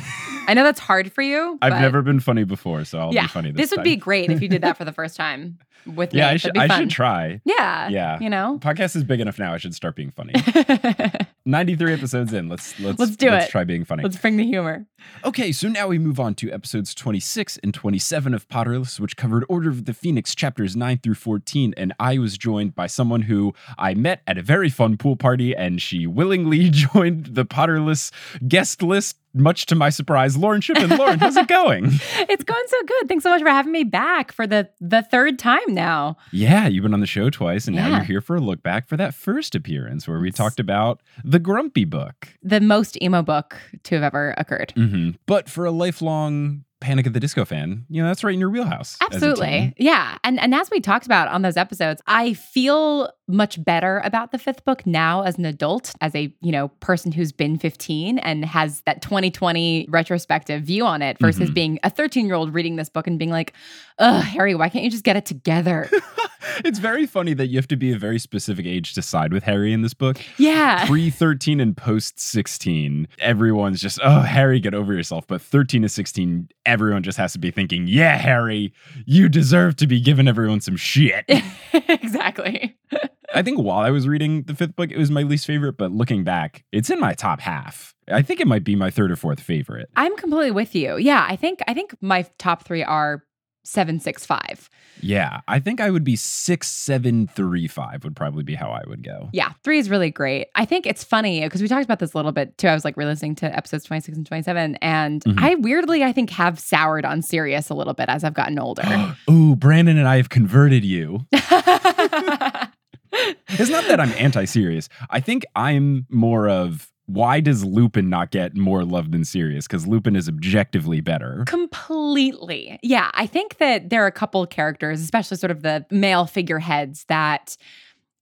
I know that's hard for you. I've never been funny before, so I'll yeah, be funny this, would time. be great if you did that for the first time with Yeah, me. Yeah, I should. I should try. Yeah, Yeah. you know. Podcast is big enough now. I should start being funny. Ninety-three episodes in. Let's let's Let's do let's it. try being funny. Let's bring the humor. Okay, so now we move on to episodes 26 and 27 of Potterless, which covered Order of the Phoenix chapters 9 through 14. And I was joined by someone who I met at a very fun pool party, and she willingly joined the Potterless guest list, much to my surprise. Lauren Shippen. Lauren, how's it going? It's going so good. Thanks so much for having me back for the the third time now. Yeah, you've been on the show twice, and now you're here for a look back for that first appearance where we talked about the Grumpy book. The most emo book to have ever occurred. hmm But for a lifelong Panic at the Disco fan, you know, that's right in your wheelhouse. as a teen. Absolutely. Yeah. And and as we talked about on those episodes, I feel much better about the fifth book now as an adult, as a, you know, person who's been 15 and has that 2020 retrospective view on it versus Mhm. being a 13-year-old reading this book and being like, "Ugh, Harry, why can't you just get it together?" it's very funny that you have to be a very specific age to side with Harry in this book. yeah. Pre 13 and post 16, everyone's just, oh, Harry, get over yourself. But 13 to 16, everyone just has to be thinking, yeah, Harry, you deserve to be giving everyone some shit. exactly. I think while I was reading the fifth book, it was my least favorite, but looking back, it's in my top half. I think it might be my third or fourth favorite. I'm completely with you. Yeah, I think I think my top 3 are 765. Yeah, I think I would be six, seven, three, five would probably be how I would go. Yeah, three is really great. I think it's funny because we talked about this a little bit too. I was like re-listening to episodes 26 and 27, and Mhm. I weirdly, I think, have soured on Sirius a little bit as I've gotten older. Ooh, Brandon and I have converted you. It's not that I'm anti-Sirius. I think I'm more of why does Lupin not get more love than Sirius? Because Lupin is objectively better. Completely. Yeah, I think that there are a couple characters, especially sort of the male figureheads, that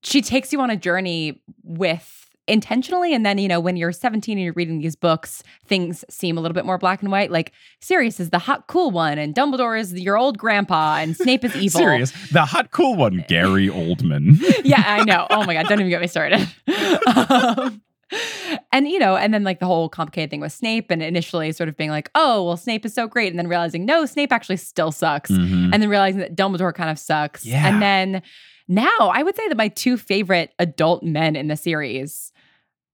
she takes you on a journey with intentionally and then you know when you're 17 and you're reading these books things seem a little bit more black and white like Sirius is the hot cool one and Dumbledore is your old grandpa and Snape is evil Sirius. The hot cool one, Gary Oldman. yeah, I know. Oh my god, don't even get me started. um, and you know, and then like the whole complicated thing with Snape, and initially sort of being like, "Oh, well, Snape is so great," and then realizing no, Snape actually still sucks, Mhm. and then realizing that Dumbledore kind of sucks, Yeah. and then now I would say that my two favorite adult men in the series,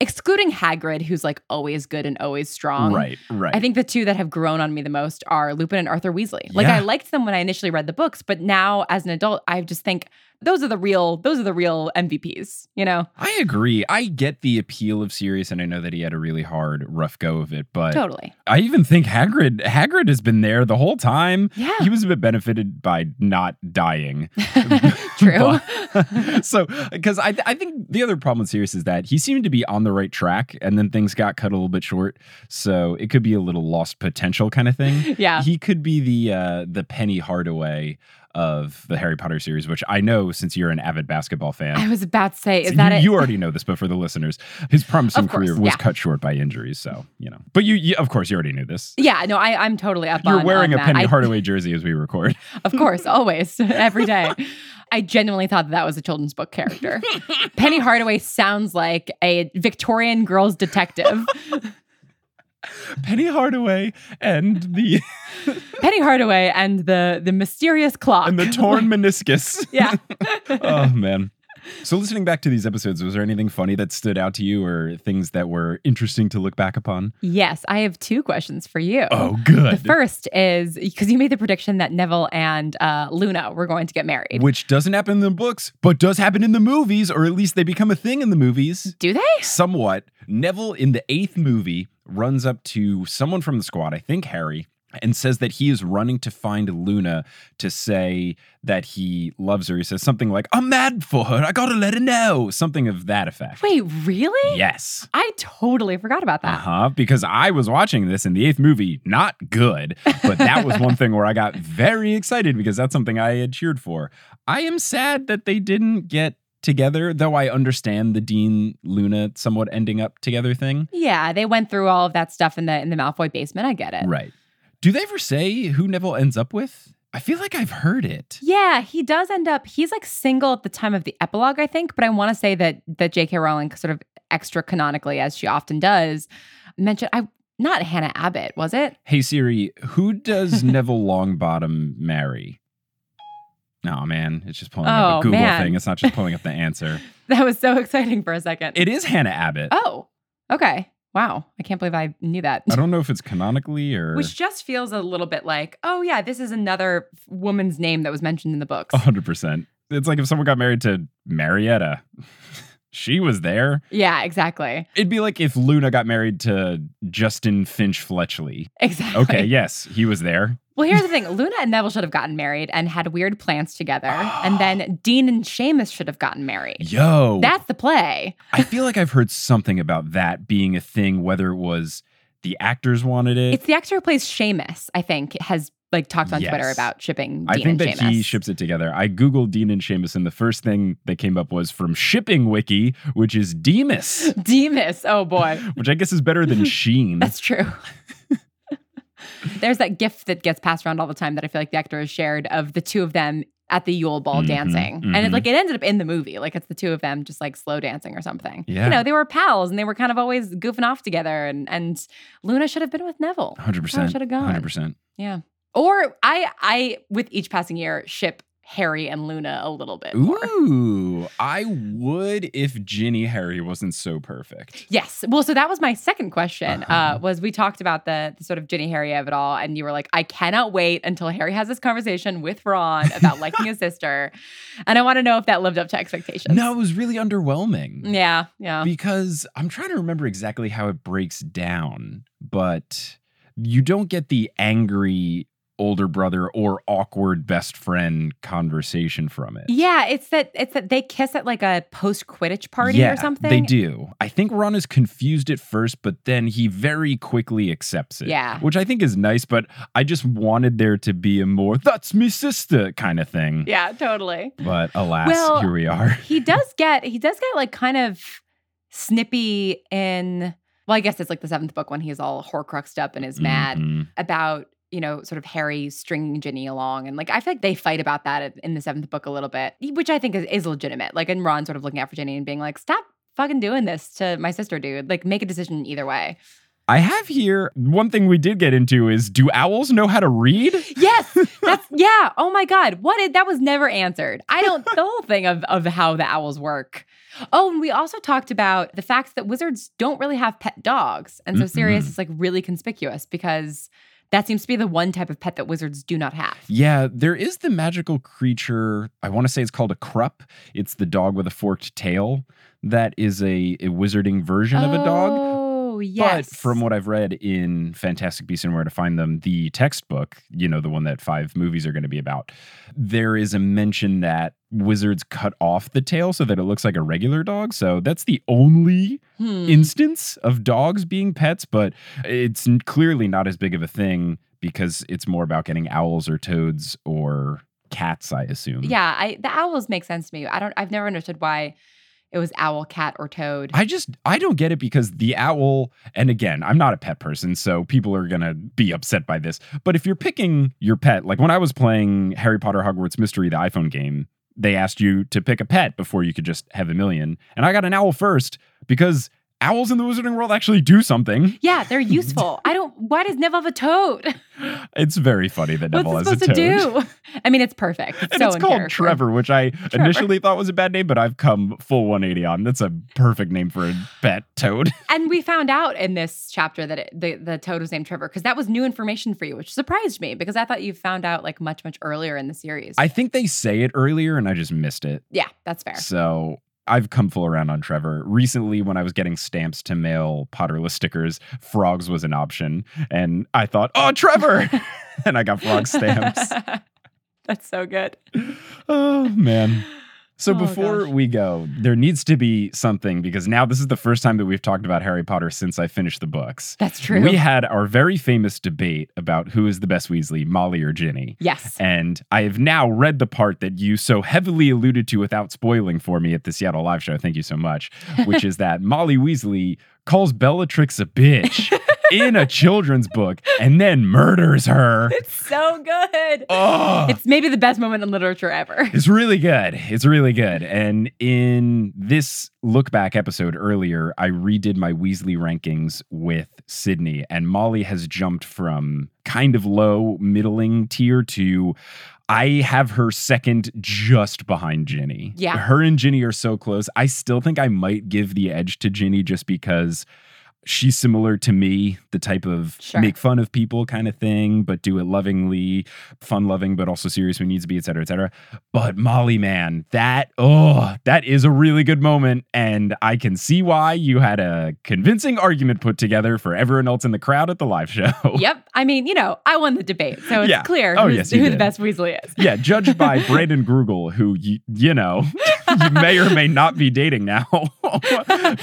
excluding Hagrid, who's like always good and always strong, Right, right. I think the two that have grown on me the most are Lupin and Arthur Weasley. Like Yeah. I liked them when I initially read the books, but now as an adult, I just think those are the real those are the real MVPs, you know? I agree. I get the appeal of Sirius, and I know that he had a really hard, rough go of it. But Totally. I even think Hagrid Hagrid has been there the whole time. Yeah. He was a bit benefited by not dying. True. But- so, because I, I think the other problem with Sirius is that he seemed to be on the right track, and then things got cut a little bit short. So it could be a little lost potential kind of thing. yeah. He could be the uh, the Penny Hardaway of the Harry Potter series, which I know since you're an avid basketball fan. I was about to say, is So that you, it? you already know this, but for the listeners, his promising course, career was yeah. cut short by injuries. So you know, but you, you of course, you already knew this. yeah, no, I, I'm totally up You're on wearing on a. Penny I- Hardaway jersey as we record. Of course, always, every day. I genuinely thought that, that was a children's book character. Penny Hardaway sounds like a Victorian girls detective. Penny Hardaway and the Penny Hardaway and the the mysterious clock. and the torn meniscus. yeah. oh man. So listening back to these episodes, was there anything funny that stood out to you or things that were interesting to look back upon? Yes, I have two questions for you. Oh, good. The first is because you made the prediction that Neville and uh, Luna were going to get married. Which doesn't happen in the books, but does happen in the movies, or at least they become a thing in the movies. Do they? Somewhat. Neville in the eighth movie runs up to someone from the squad, I think Harry, and says that he is running to find Luna to say that he loves her. He says something like, I'm mad for her. I gotta let her know. Something of that effect. Wait, really? Yes. I totally forgot about that. Uh-huh. Because I was watching this in the eighth movie, not good, but that was one thing where I got very excited because that's something I had cheered for. I am sad that they didn't get together, though I understand the Dean Luna somewhat ending up together thing. Yeah, they went through all of that stuff in the in the Malfoy basement. I get it. Right. Do they ever say who Neville ends up with? I feel like I've heard it. Yeah, he does end up. He's like single at the time of the epilogue, I think. But I want to say that that J.K. Rowling, sort of extra canonically, as she often does, mentioned I not Hannah Abbott, was it? Hey Siri, who does Neville Longbottom marry? No, man, it's just pulling up Oh, a Google man. thing. It's not just pulling up the answer. That was so exciting for a second. It is Hannah Abbott. oh, okay. Wow, I can't believe I knew that. I don't know if it's canonically or Which just feels a little bit like, oh yeah, this is another woman's name that was mentioned in the books. hundred percent. It's like if someone got married to Marietta. she was there. Yeah, exactly, It'd be like if Luna got married to Justin Finch Fletchley. exactly. Okay, yes, he was there. Well, here's the thing: Luna and Neville should have gotten married and had weird plans together, and then Dean and Seamus should have gotten married. Yo. That's the play. I feel like I've heard something about that being a thing, whether it was The actors wanted it. It's the actor who plays Seamus, I think, has like talked on Twitter about shipping Dean I think and that Seamus. he ships it together. I googled Dean and Seamus, and the first thing that came up was from Shipping Wiki, which is Demas, Demas. Oh boy. which I guess is better than Sheen. That's true. There's that gift that gets passed around all the time that I feel like the actor has shared of the two of them at the Yule Ball Mhm, dancing. And mhm. it like it ended up in the movie. Like it's the two of them just like slow dancing or something. Yeah. You know, they were pals and they were kind of always goofing off together and and Luna should have been with Neville. Hundred That's where I percent. should have gone. Hundred percent. Yeah. Or I I with each passing year ship Harry and Luna a little bit more. Ooh, I would if Ginny Harry wasn't so perfect. Yes. Well, so that was my second question. uh Uh-huh. was we talked about the, the sort of Ginny Harry of it all, and you were like, I cannot wait until Harry has this conversation with Ron about liking his sister, and I want to know if that lived up to expectations. No, it was really underwhelming. Yeah. Yeah. because I'm trying to remember exactly how it breaks down, but you don't get the angry older brother or awkward best friend conversation from it. Yeah, it's that it's that they kiss at like a post Quidditch party Yeah, or something. They do. I think Ron is confused at first, but then he very quickly accepts it. Yeah. Which I think is nice, but I just wanted there to be a more that's me sister kind of thing. Yeah, totally. But alas, Well, here we are. he does get he does get like kind of snippy in well, I guess it's like the seventh book when he's all horcruxed up and is mad Mhm. about you know sort of Harry stringing Ginny along and like I feel like they fight about that in the seventh book a little bit, which I think is, is legitimate. Like and Ron sort of looking out for Ginny and being like, "Stop fucking doing this to my sister, dude. Like make a decision either way." I have here one thing we did get into is do owls know how to read? Yes, that's yeah. Oh my god, what did that was never answered. I don't the whole thing of of how the owls work. Oh, and we also talked about the fact that wizards don't really have pet dogs, and so Sirius Mm-mm. is like really conspicuous because that seems to be the one type of pet that wizards do not have. Yeah, there is the magical creature. I want to say it's called a crup. It's the dog with a forked tail that is a, a wizarding version of a dog. Oh yes. But from what I've read in Fantastic Beasts and Where to Find Them, the textbook, you know, the one that five movies are going to be about, there is a mention that wizards cut off the tail so that it looks like a regular dog. So that's the only Hmm. instance of dogs being pets, but it's clearly not as big of a thing because it's more about getting owls or toads or cats, I assume. yeah, I the owls make sense to me. I don't. I've never understood why it was owl, cat, or toad. I just I don't get it because the owl and again, I'm not a pet person, so people are to be upset by this. But if you're picking your pet, like when I was playing Harry Potter Hogwarts Mystery the iPhone game, they asked you to pick a pet before you could just have a million. And I got an owl first because owls in the wizarding world actually do something. yeah, they're useful. I don't. Why does Neville have a toad? It's very funny that Neville What's has it a supposed toad. to do? I mean, it's perfect. It's And so it's called character. Trevor, which I initially thought was a bad name, but I've come full 180 on. That's a perfect name for a pet toad. And we found out in this chapter that it, the the toad was named Trevor because that was new information for you, which surprised me because I thought you found out like much much earlier in the series. I think they say it earlier and I just missed it. yeah, that's fair. So I've come full around on Trevor. Recently, when I was getting stamps to mail Potterless stickers, frogs was an option. And I thought, oh, Trevor! and I got frog stamps. that's so good. oh, man. So Oh, before gosh. we go, there needs to be something because now this is the first time that we've talked about Harry Potter since I finished the books. That's true. We had our very famous debate about who is the best Weasley, Molly or Ginny. yes. And I have now read the part that you so heavily alluded to without spoiling for me at the Seattle live show. Thank you so much. Which is that Molly Weasley calls Bellatrix a bitch in a children's book and then murders her. It's so good. Oh, It's maybe the best moment in literature ever. it's really good. It's really good. And in this look back episode earlier, I redid my Weasley rankings with Sydney, and Molly has jumped from kind of low, middling tier to I have her second just behind Ginny. Yeah. Her and Ginny are so close. I still think I might give the edge to Ginny just because she's similar to me, the type of Sure. make fun of people kind of thing, but do it lovingly, fun loving, but also serious when needs to be, et cetera, et cetera. But Molly, man, that, oh, that is a really good moment. And I can see why you had a convincing argument put together for everyone else in the crowd at the live show. yep. I mean, you know, I won the debate, so it's Yeah. clear Oh, yes, who the best Weasley is. yeah, judged by Brandon Grugel, who, you, you know, you may or may not be dating now.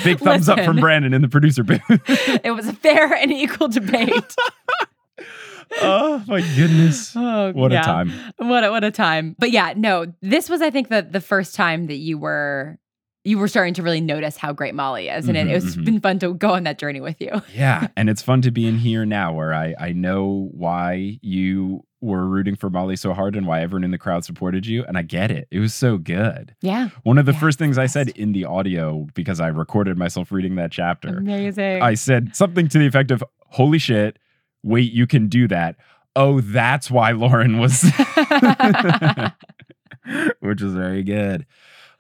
Big thumbs up from Brandon in the producer booth. it was a fair and equal debate. oh my goodness. Oh, What yeah. a time. What a, what a time. But yeah, no, this was I think the the first time that you were you were starting to really notice how great Molly is, and it, Mhm, it's mhm. been fun to go on that journey with you. Yeah, and it's fun to be in here now where I I know why you were rooting for Molly so hard and why everyone in the crowd supported you and I get it. It was so good. Yeah, One of the Yeah, first things I said in the audio because I recorded myself reading that chapter. amazing. I said something to the effect of holy shit, wait, you can do that. Oh, that's why Lauren was which was very good.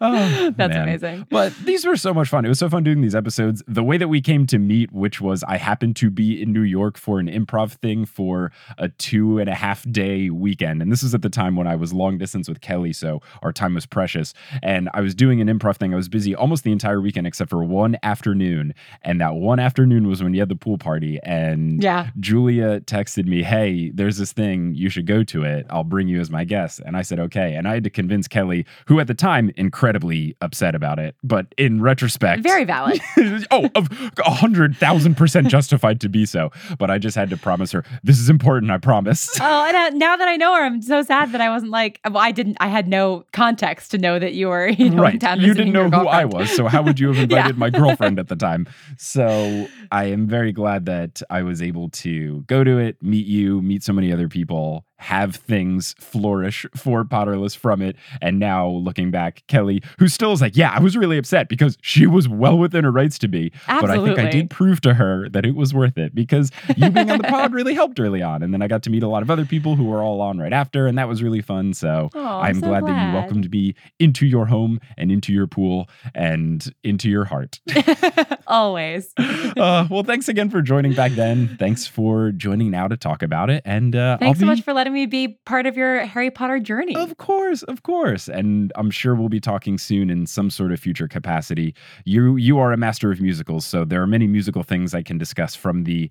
Oh, That's man. amazing. But these were so much fun. It was so fun doing these episodes. The way that we came to meet, which was I happened to be in New York for an improv thing for a two and a half day weekend. And this was at the time when I was long distance with Kelly. So our time was precious. And I was doing an improv thing. I was busy almost the entire weekend except for one afternoon. And that one afternoon was when you had the pool party. And Yeah. Julia texted me, Hey, there's this thing. You should go to it. I'll bring you as my guest. And I said, Okay. And I had to convince Kelly, who at the time incredibly upset about it, but in retrospect, Very valid. oh, of a hundred thousand percent justified to be so. But I just had to promise her, This is important. I promise. Oh, and uh, now that I know her, I'm so sad that I wasn't like. Well, I didn't. I had no context to know that you were, you know, in right. You didn't know who I was. So how would you have Yeah. invited my girlfriend at the time? So I am very glad that I was able to go to it, meet you, meet so many other people, have things flourish for Potterless from it. And now looking back, Kelly, who still is like, yeah, I was really upset because she was well within her rights to be. But I think I did prove to her that it was worth it because you being on the pod really helped early on. And then I got to meet a lot of other people who were all on right after. And that was really fun. So Oh, I'm so glad, that you welcomed me into your home and into your pool and into your heart. Always. uh, well, thanks again for joining back then. Thanks for joining now to talk about it. And uh, Thanks so much for letting me be part of your Harry Potter journey. Of course, of course. And I'm sure we'll be talking soon in some sort of future capacity. You you are a master of musicals, so there are many musical things I can discuss from the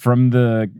from the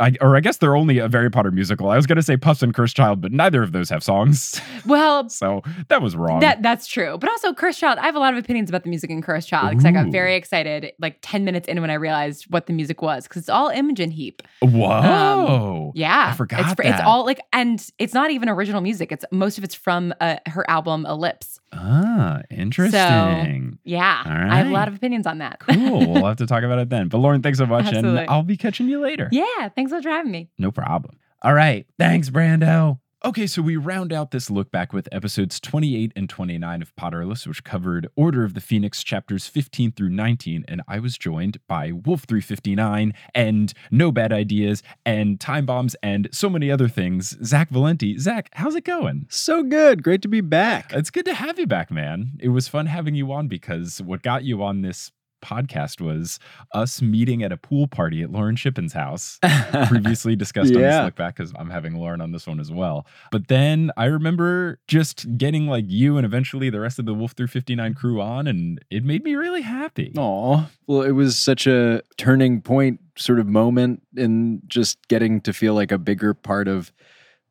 I, or I guess they're only a Harry Potter musical. I was going to say Puffs and Cursed Child, but neither of those have songs. well, so that was wrong. that that's true. But also Cursed Child, I have a lot of opinions about the music in Cursed Child because I got very excited like 10 minutes in when I realized what the music was because it's all Imogen Heap. Whoa. Yeah. I forgot it's, that. It's all like and it's not even original music. It's most of it's from uh, her album Ellipse. Ah, interesting. Yeah. All I have a lot of opinions on that. cool. We'll have to talk about it then. But Lauren, thanks so much. Absolutely. And I'll be catching you later. yeah, thanks so much for having me. No problem. All right. Thanks, Brando. Okay, so we round out this look back with episodes 28 and 29 of Potterless, which covered Order of the Phoenix chapters 15 through 19. And I was joined by Wolf 359 and No Bad Ideas and Time Bombs and so many other things. Zach Valenti. Zach, how's it going? So good. Great to be back. It's good to have you back, man. It was fun having you on because what got you on this podcast was us meeting at a pool party at Lauren Shippen's house. Previously discussed on this look back because I'm having Lauren on this one as well. But then I remember just getting like you and eventually the rest of the Wolf 359 crew on, and it made me really happy. Aw. Well, it was such a turning point sort of moment in just getting to feel like a bigger part of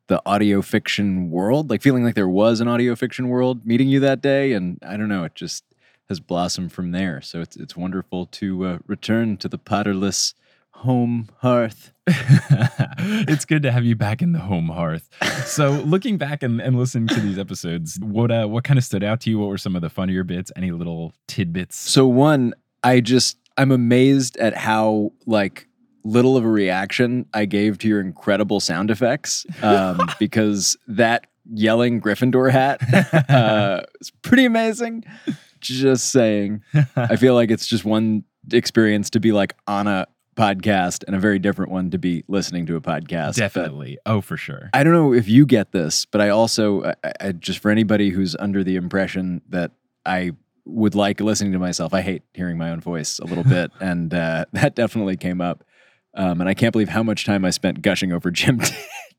the audio fiction world, like feeling like there was an audio fiction world meeting you that day. And I don't know, it just has blossomed from there. So it's, it's wonderful to uh, return to the Potterless home hearth. it's good to have you back in the home hearth. So, looking back and, and listening to these episodes, what uh, what kind of stood out to you? What were some of the funnier bits? Any little tidbits? So one, I just I'm amazed at how like little of a reaction I gave to your incredible sound effects. Um, because that yelling Gryffindor hat uh, is pretty amazing. Just saying. I feel like it's just one experience to be like on a podcast and a very different one to be listening to a podcast. But Definitely. Oh, for sure. I don't know if you get this, but I also, I, I, just for anybody who's under the impression that I would like listening to myself, I hate hearing my own voice a little bit. and uh, that definitely came up. Um, and I can't believe how much time I spent gushing over Jim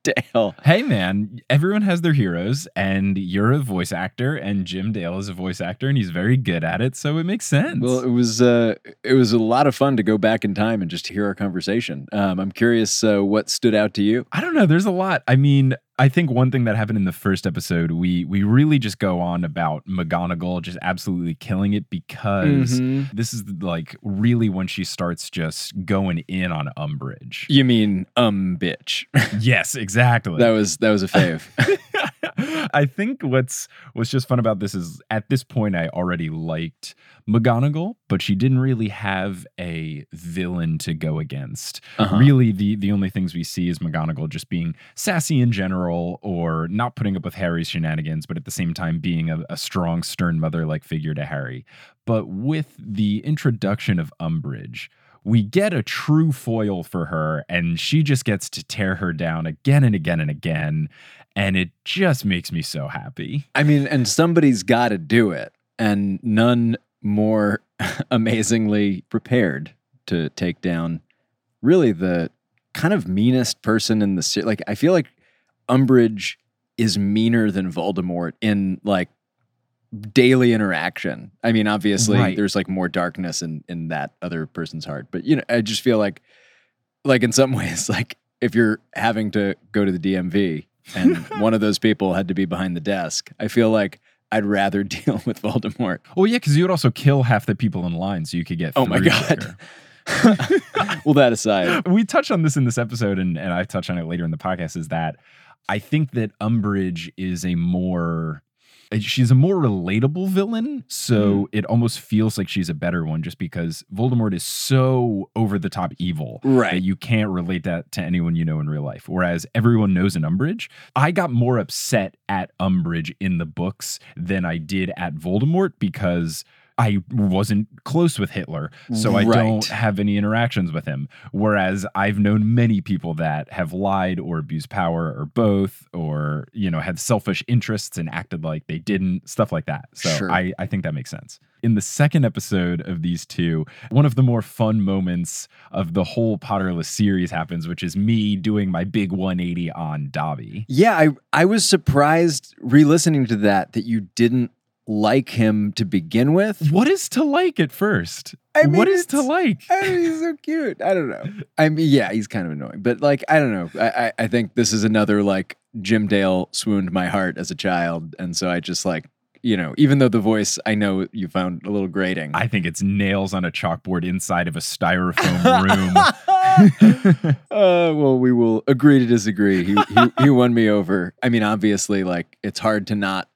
Dale. Hey, man, everyone has their heroes, and you're a voice actor, and Jim Dale is a voice actor, and he's very good at it, so it makes sense. Well, it was uh, it was a lot of fun to go back in time and just hear our conversation. Um, I'm curious uh, what stood out to you. I don't know. There's a lot. I mean, I think one thing that happened in the first episode, we we really just go on about McGonagall just absolutely killing it because Mhm. this is like really when she starts just going in on Umbridge. You mean um bitch. yes, exactly. that was that was a fave. I think what's what's just fun about this is at this point I already liked McGonagall, but she didn't really have a villain to go against. Uh-huh. Really, the the only things we see is McGonagall just being sassy in general, or not putting up with Harry's shenanigans, but at the same time being a, a strong, stern mother-like figure to Harry. But with the introduction of Umbridge, we get a true foil for her, and she just gets to tear her down again and again and again. And it just makes me so happy. I mean, and somebody's got to do it, and none more amazingly prepared to take down really the kind of meanest person in the series. Like, I feel like Umbridge is meaner than Voldemort in like daily interaction. I mean, obviously, Right. there's like more darkness in in that other person's heart, but you know, I just feel like, like in some ways, like if you're having to go to the DMV and one of those people had to be behind the desk, I feel like I'd rather deal with Voldemort. Well, yeah, because you would also kill half the people in line, so you could get. Oh my God. well, that aside, we touched on this in this episode, and, and I touch on it later in the podcast. Is that I think that Umbridge is a more Uh, she's a more relatable villain, so hmm. it almost feels like she's a better one, just because Voldemort is so over the top evil that right? you can't relate that to anyone you know in real life. Whereas everyone knows an Umbridge. I got more upset at Umbridge in the books than I did at Voldemort because I wasn't close with Hitler. So I Right. don't have any interactions with him. Whereas I've known many people that have lied or abused power or both, or, you know, had selfish interests and acted like they didn't, stuff like that. So Sure. I, I think that makes sense. In the second episode of these two, one of the more fun moments of the whole Potterless series happens, which is me doing my big 180 on Dobby. Yeah, I I was surprised re-listening to that that you didn't like him to begin with. What is to like at first? I mean, what is to like? I mean, he's so cute. I don't know. I mean, yeah, he's kind of annoying, but like, I don't know. I, I, I think this is another like Jim Dale swooned my heart as a child, and so I just like, you know, even though the voice I know you found a little grating. I think it's nails on a chalkboard inside of a styrofoam room. uh, well, we will agree to disagree. He, he he won me over. I mean, obviously, like it's hard to not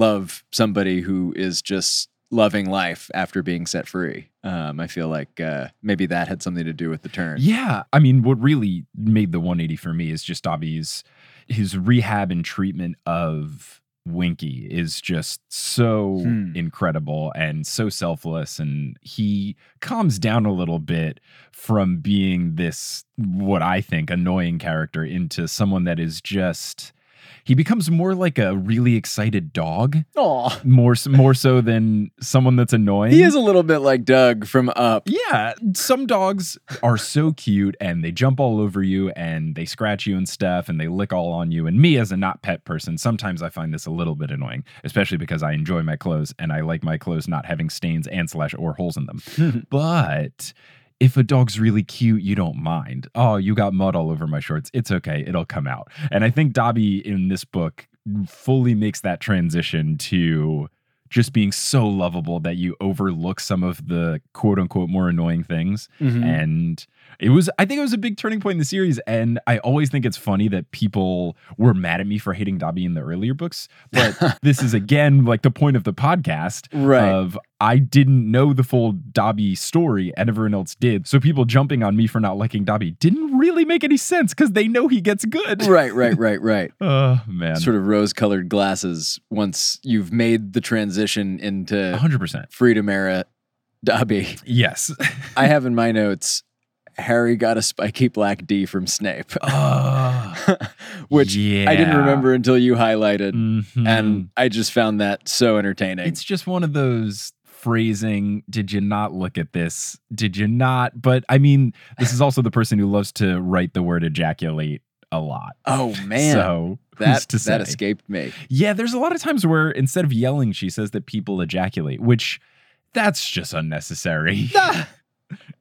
love somebody who is just loving life after being set free. Um, I feel like uh, maybe that had something to do with the turn. Yeah, I mean, what really made the 180 for me is just Dobby's his rehab and treatment of Winky is just so Hmm. incredible and so selfless, and he calms down a little bit from being this what I think annoying character into someone that is just. He becomes more like a really excited dog, Aw. more more so than someone that's annoying. He is a little bit like Dug from Up. Yeah, some dogs are so cute and they jump all over you and they scratch you and stuff and they lick all on you. And me, as a not pet person, sometimes I find this a little bit annoying, especially because I enjoy my clothes and I like my clothes not having stains and slash or holes in them. but if a dog's really cute, you don't mind. Oh, you got mud all over my shorts. It's okay. It'll come out. And I think Dobby in this book fully makes that transition to just being so lovable that you overlook some of the quote unquote more annoying things. Mhm. And it was, I think it was a big turning point in the series. And I always think it's funny that people were mad at me for hating Dobby in the earlier books. But this is again like the point of the podcast Right. of I didn't know the full Dobby story and everyone else did. So people jumping on me for not liking Dobby didn't really make any sense because they know he gets good. right, right, right, right. Oh man. Sort of rose colored glasses once you've made the transition into 100%. Freedom era Dobby. Yes. I have in my notes Harry got a spiky black D from Snape, Oh, which I didn't remember until you highlighted. Mhm. And I just found that so entertaining. it's just one of those phrasing did you not look at this? Did you not? But i mean this is also the person who loves to write the word ejaculate a lot. Oh man, so that to say? that escaped me. yeah there's a lot of times where instead of yelling she says that people ejaculate which that's just unnecessary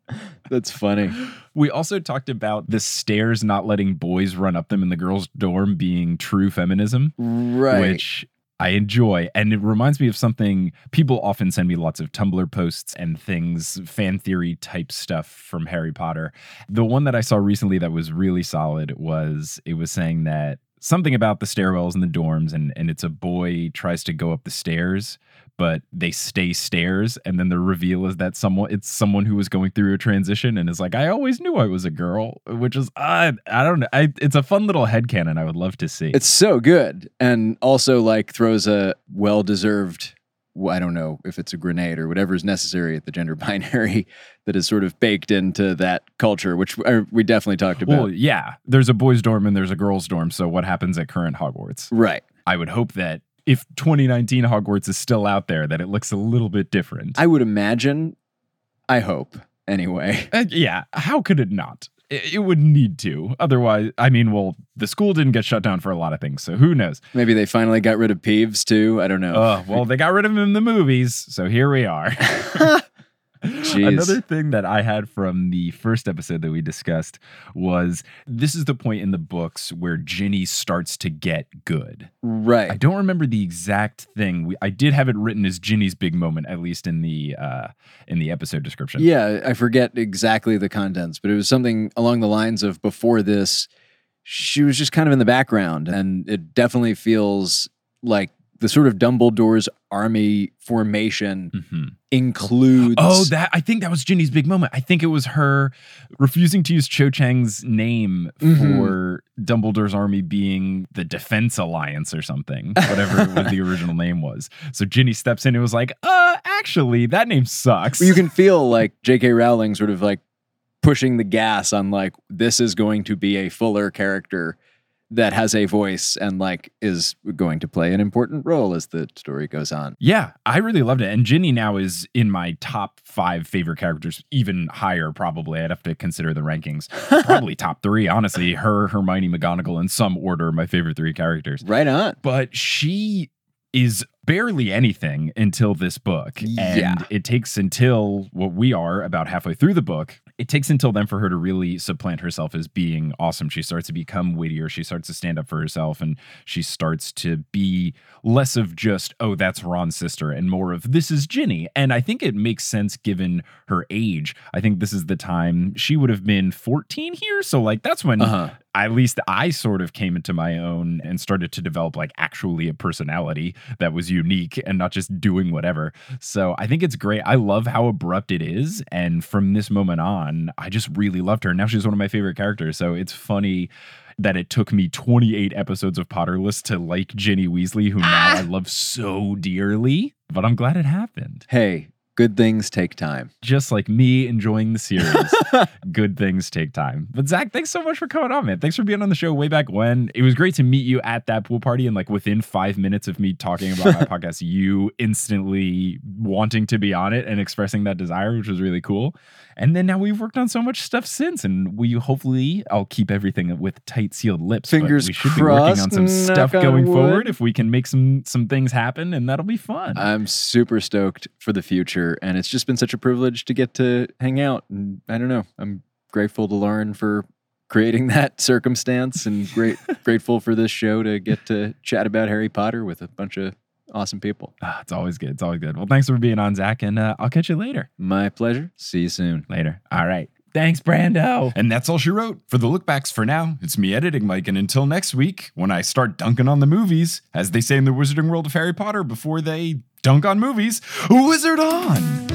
That's funny. We also talked about the stairs not letting boys run up them in the girls' dorm being true feminism, Right. which I enjoy. And it reminds me of something people often send me lots of Tumblr posts and things, fan theory type stuff from Harry Potter. The one that I saw recently that was really solid was it was saying that something about the stairwells in the dorms and and it's a boy tries to go up the stairs but they stay stairs and then the reveal is that someone it's someone who was going through a transition and is like i always knew i was a girl which is uh, i don't know I, it's a fun little headcanon i would love to see It's so good, and also like throws a well-deserved i don't know if it's a grenade or whatever is necessary at the gender binary that is sort of baked into that culture, which uh, we definitely talked about. well yeah there's a boys dorm and there's a girls dorm so what happens at current hogwarts right. i would hope that if 2019 hogwarts is still out there that it looks a little bit different I would imagine. I hope anyway. Uh, yeah, how could it not? It, it would need to. Otherwise, I mean, well, the school didn't get shut down for a lot of things, so who knows? Maybe they finally got rid of Peeves too. I don't know. Uh, well, they got rid of him in the movies, so here we are. Jeez. Another thing that I had from the first episode that we discussed was this is the point in the books where Ginny starts to get good. Right. I don't remember the exact thing. We, I did have it written as Ginny's big moment, at least in the uh, in the episode description. Yeah, I forget exactly the contents, but it was something along the lines of before this, she was just kind of in the background, and it definitely feels like the sort of Dumbledore's army formation Mhm. includes. Oh, that I think that was Ginny's big moment. I think it was her refusing to use Cho Chang's name Mhm. for Dumbledore's army being the Defense Alliance or something, whatever was the original name was. So Ginny steps in and was like, "Uh, actually, that name sucks." you can feel like J.K. Rowling sort of like pushing the gas on like this is going to be a fuller character that has a voice and like is going to play an important role as the story goes on. Yeah, I really loved it. And Ginny now is in my top five favorite characters, even higher, probably. I'd have to consider the rankings. Probably top three, honestly. Her, Hermione, McGonagall, in some order, my favorite three characters. Right on. But she is barely anything until this book. And Yeah. it takes until what we are about halfway through the book. It takes until then for her to really supplant herself as being awesome. She starts to become wittier. She starts to stand up for herself and she starts to be less of just, oh, that's Ron's sister and more of this is Ginny. And I think it makes sense given her age. I think this is the time she would have been 14 here. So, like, that's when Uh-huh. At least I sort of came into my own and started to develop like actually a personality that was unique and not just doing whatever. So I think it's great. I love how abrupt it is. And from this moment on, I just really loved her. Now she's one of my favorite characters. So it's funny that it took me 28 episodes of Potterless to like Ginny Weasley, who now ah! I love so dearly. But I'm glad it happened. Hey, good things take time. Just like me enjoying the series good things take time. But Zach, thanks so much for coming on, man. Thanks for being on the show way back when. It was great to meet you at that pool party. And like within five minutes of me talking about my podcast, you instantly wanting to be on it and expressing that desire, which was really cool. And then now we've worked on so much stuff since. And we hopefully, I'll keep everything with tight sealed lips. but Fingers we should be working on crossed, some stuff on going wood. forward if we can make some some things happen and that'll be fun. I'm super stoked for the future, and it's just been such a privilege to get to hang out. And I don't know, I'm grateful to Lauren for creating that circumstance, and great grateful for this show to get to chat about Harry Potter with a bunch of awesome people. Ah, it's always good. It's always good. Well, thanks for being on, Zach, and uh, I'll catch you later. My pleasure. See you soon. Later. All right. Thanks, Brando. And that's all she wrote. For the lookbacks for now, it's me editing Mike. And until next week, when I start dunking on the movies, as they say in the Wizarding World of Harry Potter before they dunk on movies, wizard on!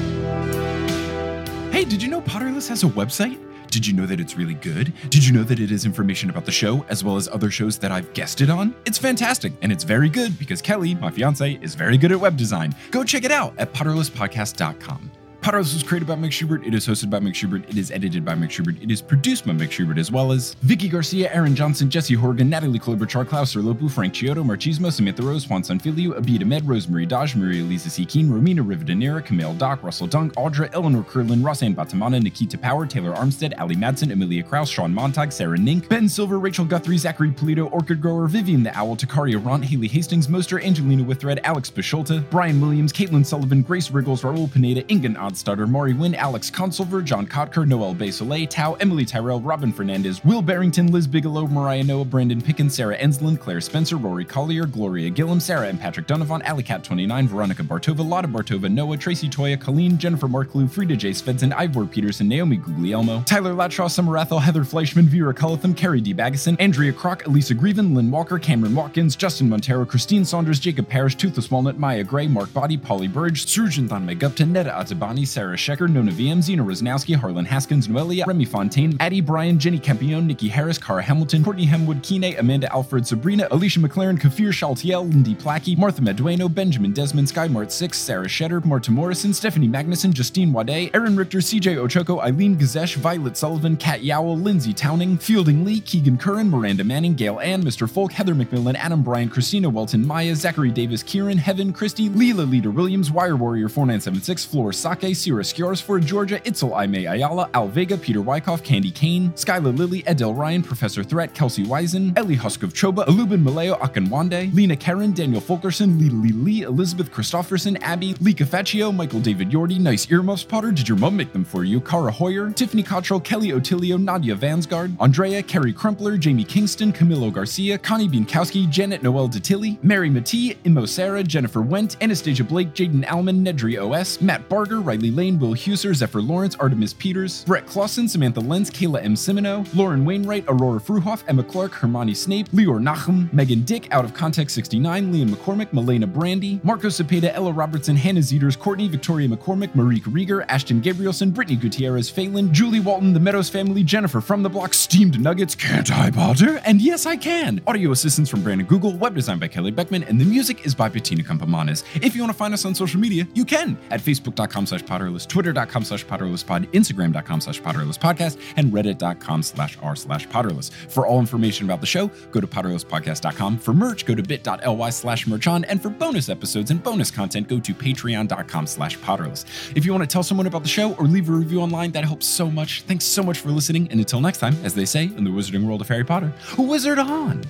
Hey, did you know Potterless has a website? Did you know that it's really good? Did you know that it has information about the show as well as other shows that I've guested on? It's fantastic and it's very good because Kelly, my fiance, is very good at web design. Go check it out at potterlesspodcast.com. Potterless was created by Mike Schubert. It is hosted by Mike Schubert. It is edited by Mike Schubert. It is produced by Mike Schubert as well as Vicky Garcia, Aaron Johnson, Jesse Horgan, Natalie Klober, Char Klaus, Lopu, Frank Chiodo, Marchismo, Samantha Rose, Juan Sanfilio, Abida Med, Rosemary Dodge, Maria Lisa C. Keen, Romina Rivadeneira, Camille Doc, Russell Dunk, Audra, Eleanor Curlin, Rosanne Batamana, Nikita Power, Taylor Armstead, Ali Madsen, Amelia Kraus, Sean Montag, Sarah Nink, Ben Silver, Rachel Guthrie, Zachary Polito, Orchid Grower, Vivian the Owl, Takaria Ront, Haley Hastings, Moster, Angelina Withred, Alex Bisholta, Brian Williams, Caitlin Sullivan, Grace Riggles, Raul Pineda, Ingan Adler, Podstutter, Maury Wynn, Alex Consulver, John Kotker, Noel Soleil, Tao, Emily Tyrell, Robin Fernandez, Will Barrington, Liz Bigelow, Mariah Noah, Brandon Pickens, Sarah Enslin, Claire Spencer, Rory Collier, Gloria Gillum, Sarah and Patrick Donovan, Alicat29, Veronica Bartova, Lotta Bartova, Noah, Tracy Toya, Colleen, Jennifer Marklew, Frida J. Svensson, Ivor Peterson, Naomi Guglielmo, Tyler Latshaw, Ethel, Heather Fleischman, Vera Cullitham, Carrie D. Baggeson, Andrea Crock, Elisa Grieven, Lynn Walker, Cameron Watkins, Justin Montero, Christine Saunders, Jacob Parrish, Toothless Walnut, Maya Gray, Mark Body, Polly Burge, Surgeon Thon Megupton, Netta Atabani, Sarah Shecker, Nona VM, Zena Rosnowski, Harlan Haskins, Noelia, Remy Fontaine, Addie Bryan, Jenny Campione, Nikki Harris, Cara Hamilton, Courtney Hemwood, Kine, Amanda Alfred, Sabrina, Alicia McLaren, Kafir Shaltiel, Lindy Plackey, Martha Medueno, Benjamin Desmond, Sky Mart 6, Sarah Shetter, Marta Morrison, Stephanie Magnuson, Justine Wade, Aaron Richter, CJ Ochoko, Eileen Gazesh, Violet Sullivan, Kat Yowell, Lindsay Towning, Fielding Lee, Keegan Curran, Miranda Manning, Gail Ann, Mr. Folk, Heather McMillan, Adam Bryan, Christina Welton, Maya, Zachary Davis, Kieran, Heaven, Christy, Leela Leader Williams, Wire Warrior 4976, Floor Sake, Sierra for Georgia, Itzel Aime Ayala, Al Vega, Peter Wyckoff, Candy Kane, Skyla Lilly, Edel Ryan, Professor Threat, Kelsey Wisen, Ellie Husk of Choba, Alubin Maleo Akanwande, Lena Karen, Daniel Fulkerson, Lee Lee Lee, Elizabeth Christofferson, Abby, Lee Cafaccio, Michael David Yordi, Nice Earmuffs Potter, Did Your Mum Make Them For You, Cara Hoyer, Tiffany Cottrell, Kelly Otilio, Nadia Vansgard, Andrea, Carrie Crumpler, Jamie Kingston, Camilo Garcia, Connie Bienkowski, Janet Noel Detilly, Mary Matee, Imo Sarah, Jennifer Went, Anastasia Blake, Jaden Alman, Nedry OS, Matt Barger, Riley Lane, Will Huser, Zephyr Lawrence, Artemis Peters, Brett Clausen, Samantha Lenz, Kayla M. Simino, Lauren Wainwright, Aurora Fruhoff, Emma Clark, Hermione Snape, Leor Nachum, Megan Dick, Out of Context 69, Liam McCormick, Melena Brandy, Marco Cepeda, Ella Robertson, Hannah Zeters, Courtney, Victoria McCormick, Marique Rieger, Ashton Gabrielson, Brittany Gutierrez, Phelan, Julie Walton, The Meadows Family, Jennifer from the Block, Steamed Nuggets, Can't I, Potter? And yes, I can. Audio assistance from Brandon Google, web design by Kelly Beckman, and the music is by Bettina Campomanes. If you want to find us on social media, you can at facebook.com slash potterless, twitter.com slash potterlesspod, instagram.com slash potterlesspodcast, and reddit.com slash r slash potterless. For all information about the show, go to potterlesspodcast.com. For merch, go to bit.ly slash merchon, and for bonus episodes and bonus content, go to patreon.com slash potterless. If you want to tell someone about the show or leave a review online, that helps so much. Thanks so much for listening, and until next time, as they say in the wizarding world of Harry Potter, wizard on!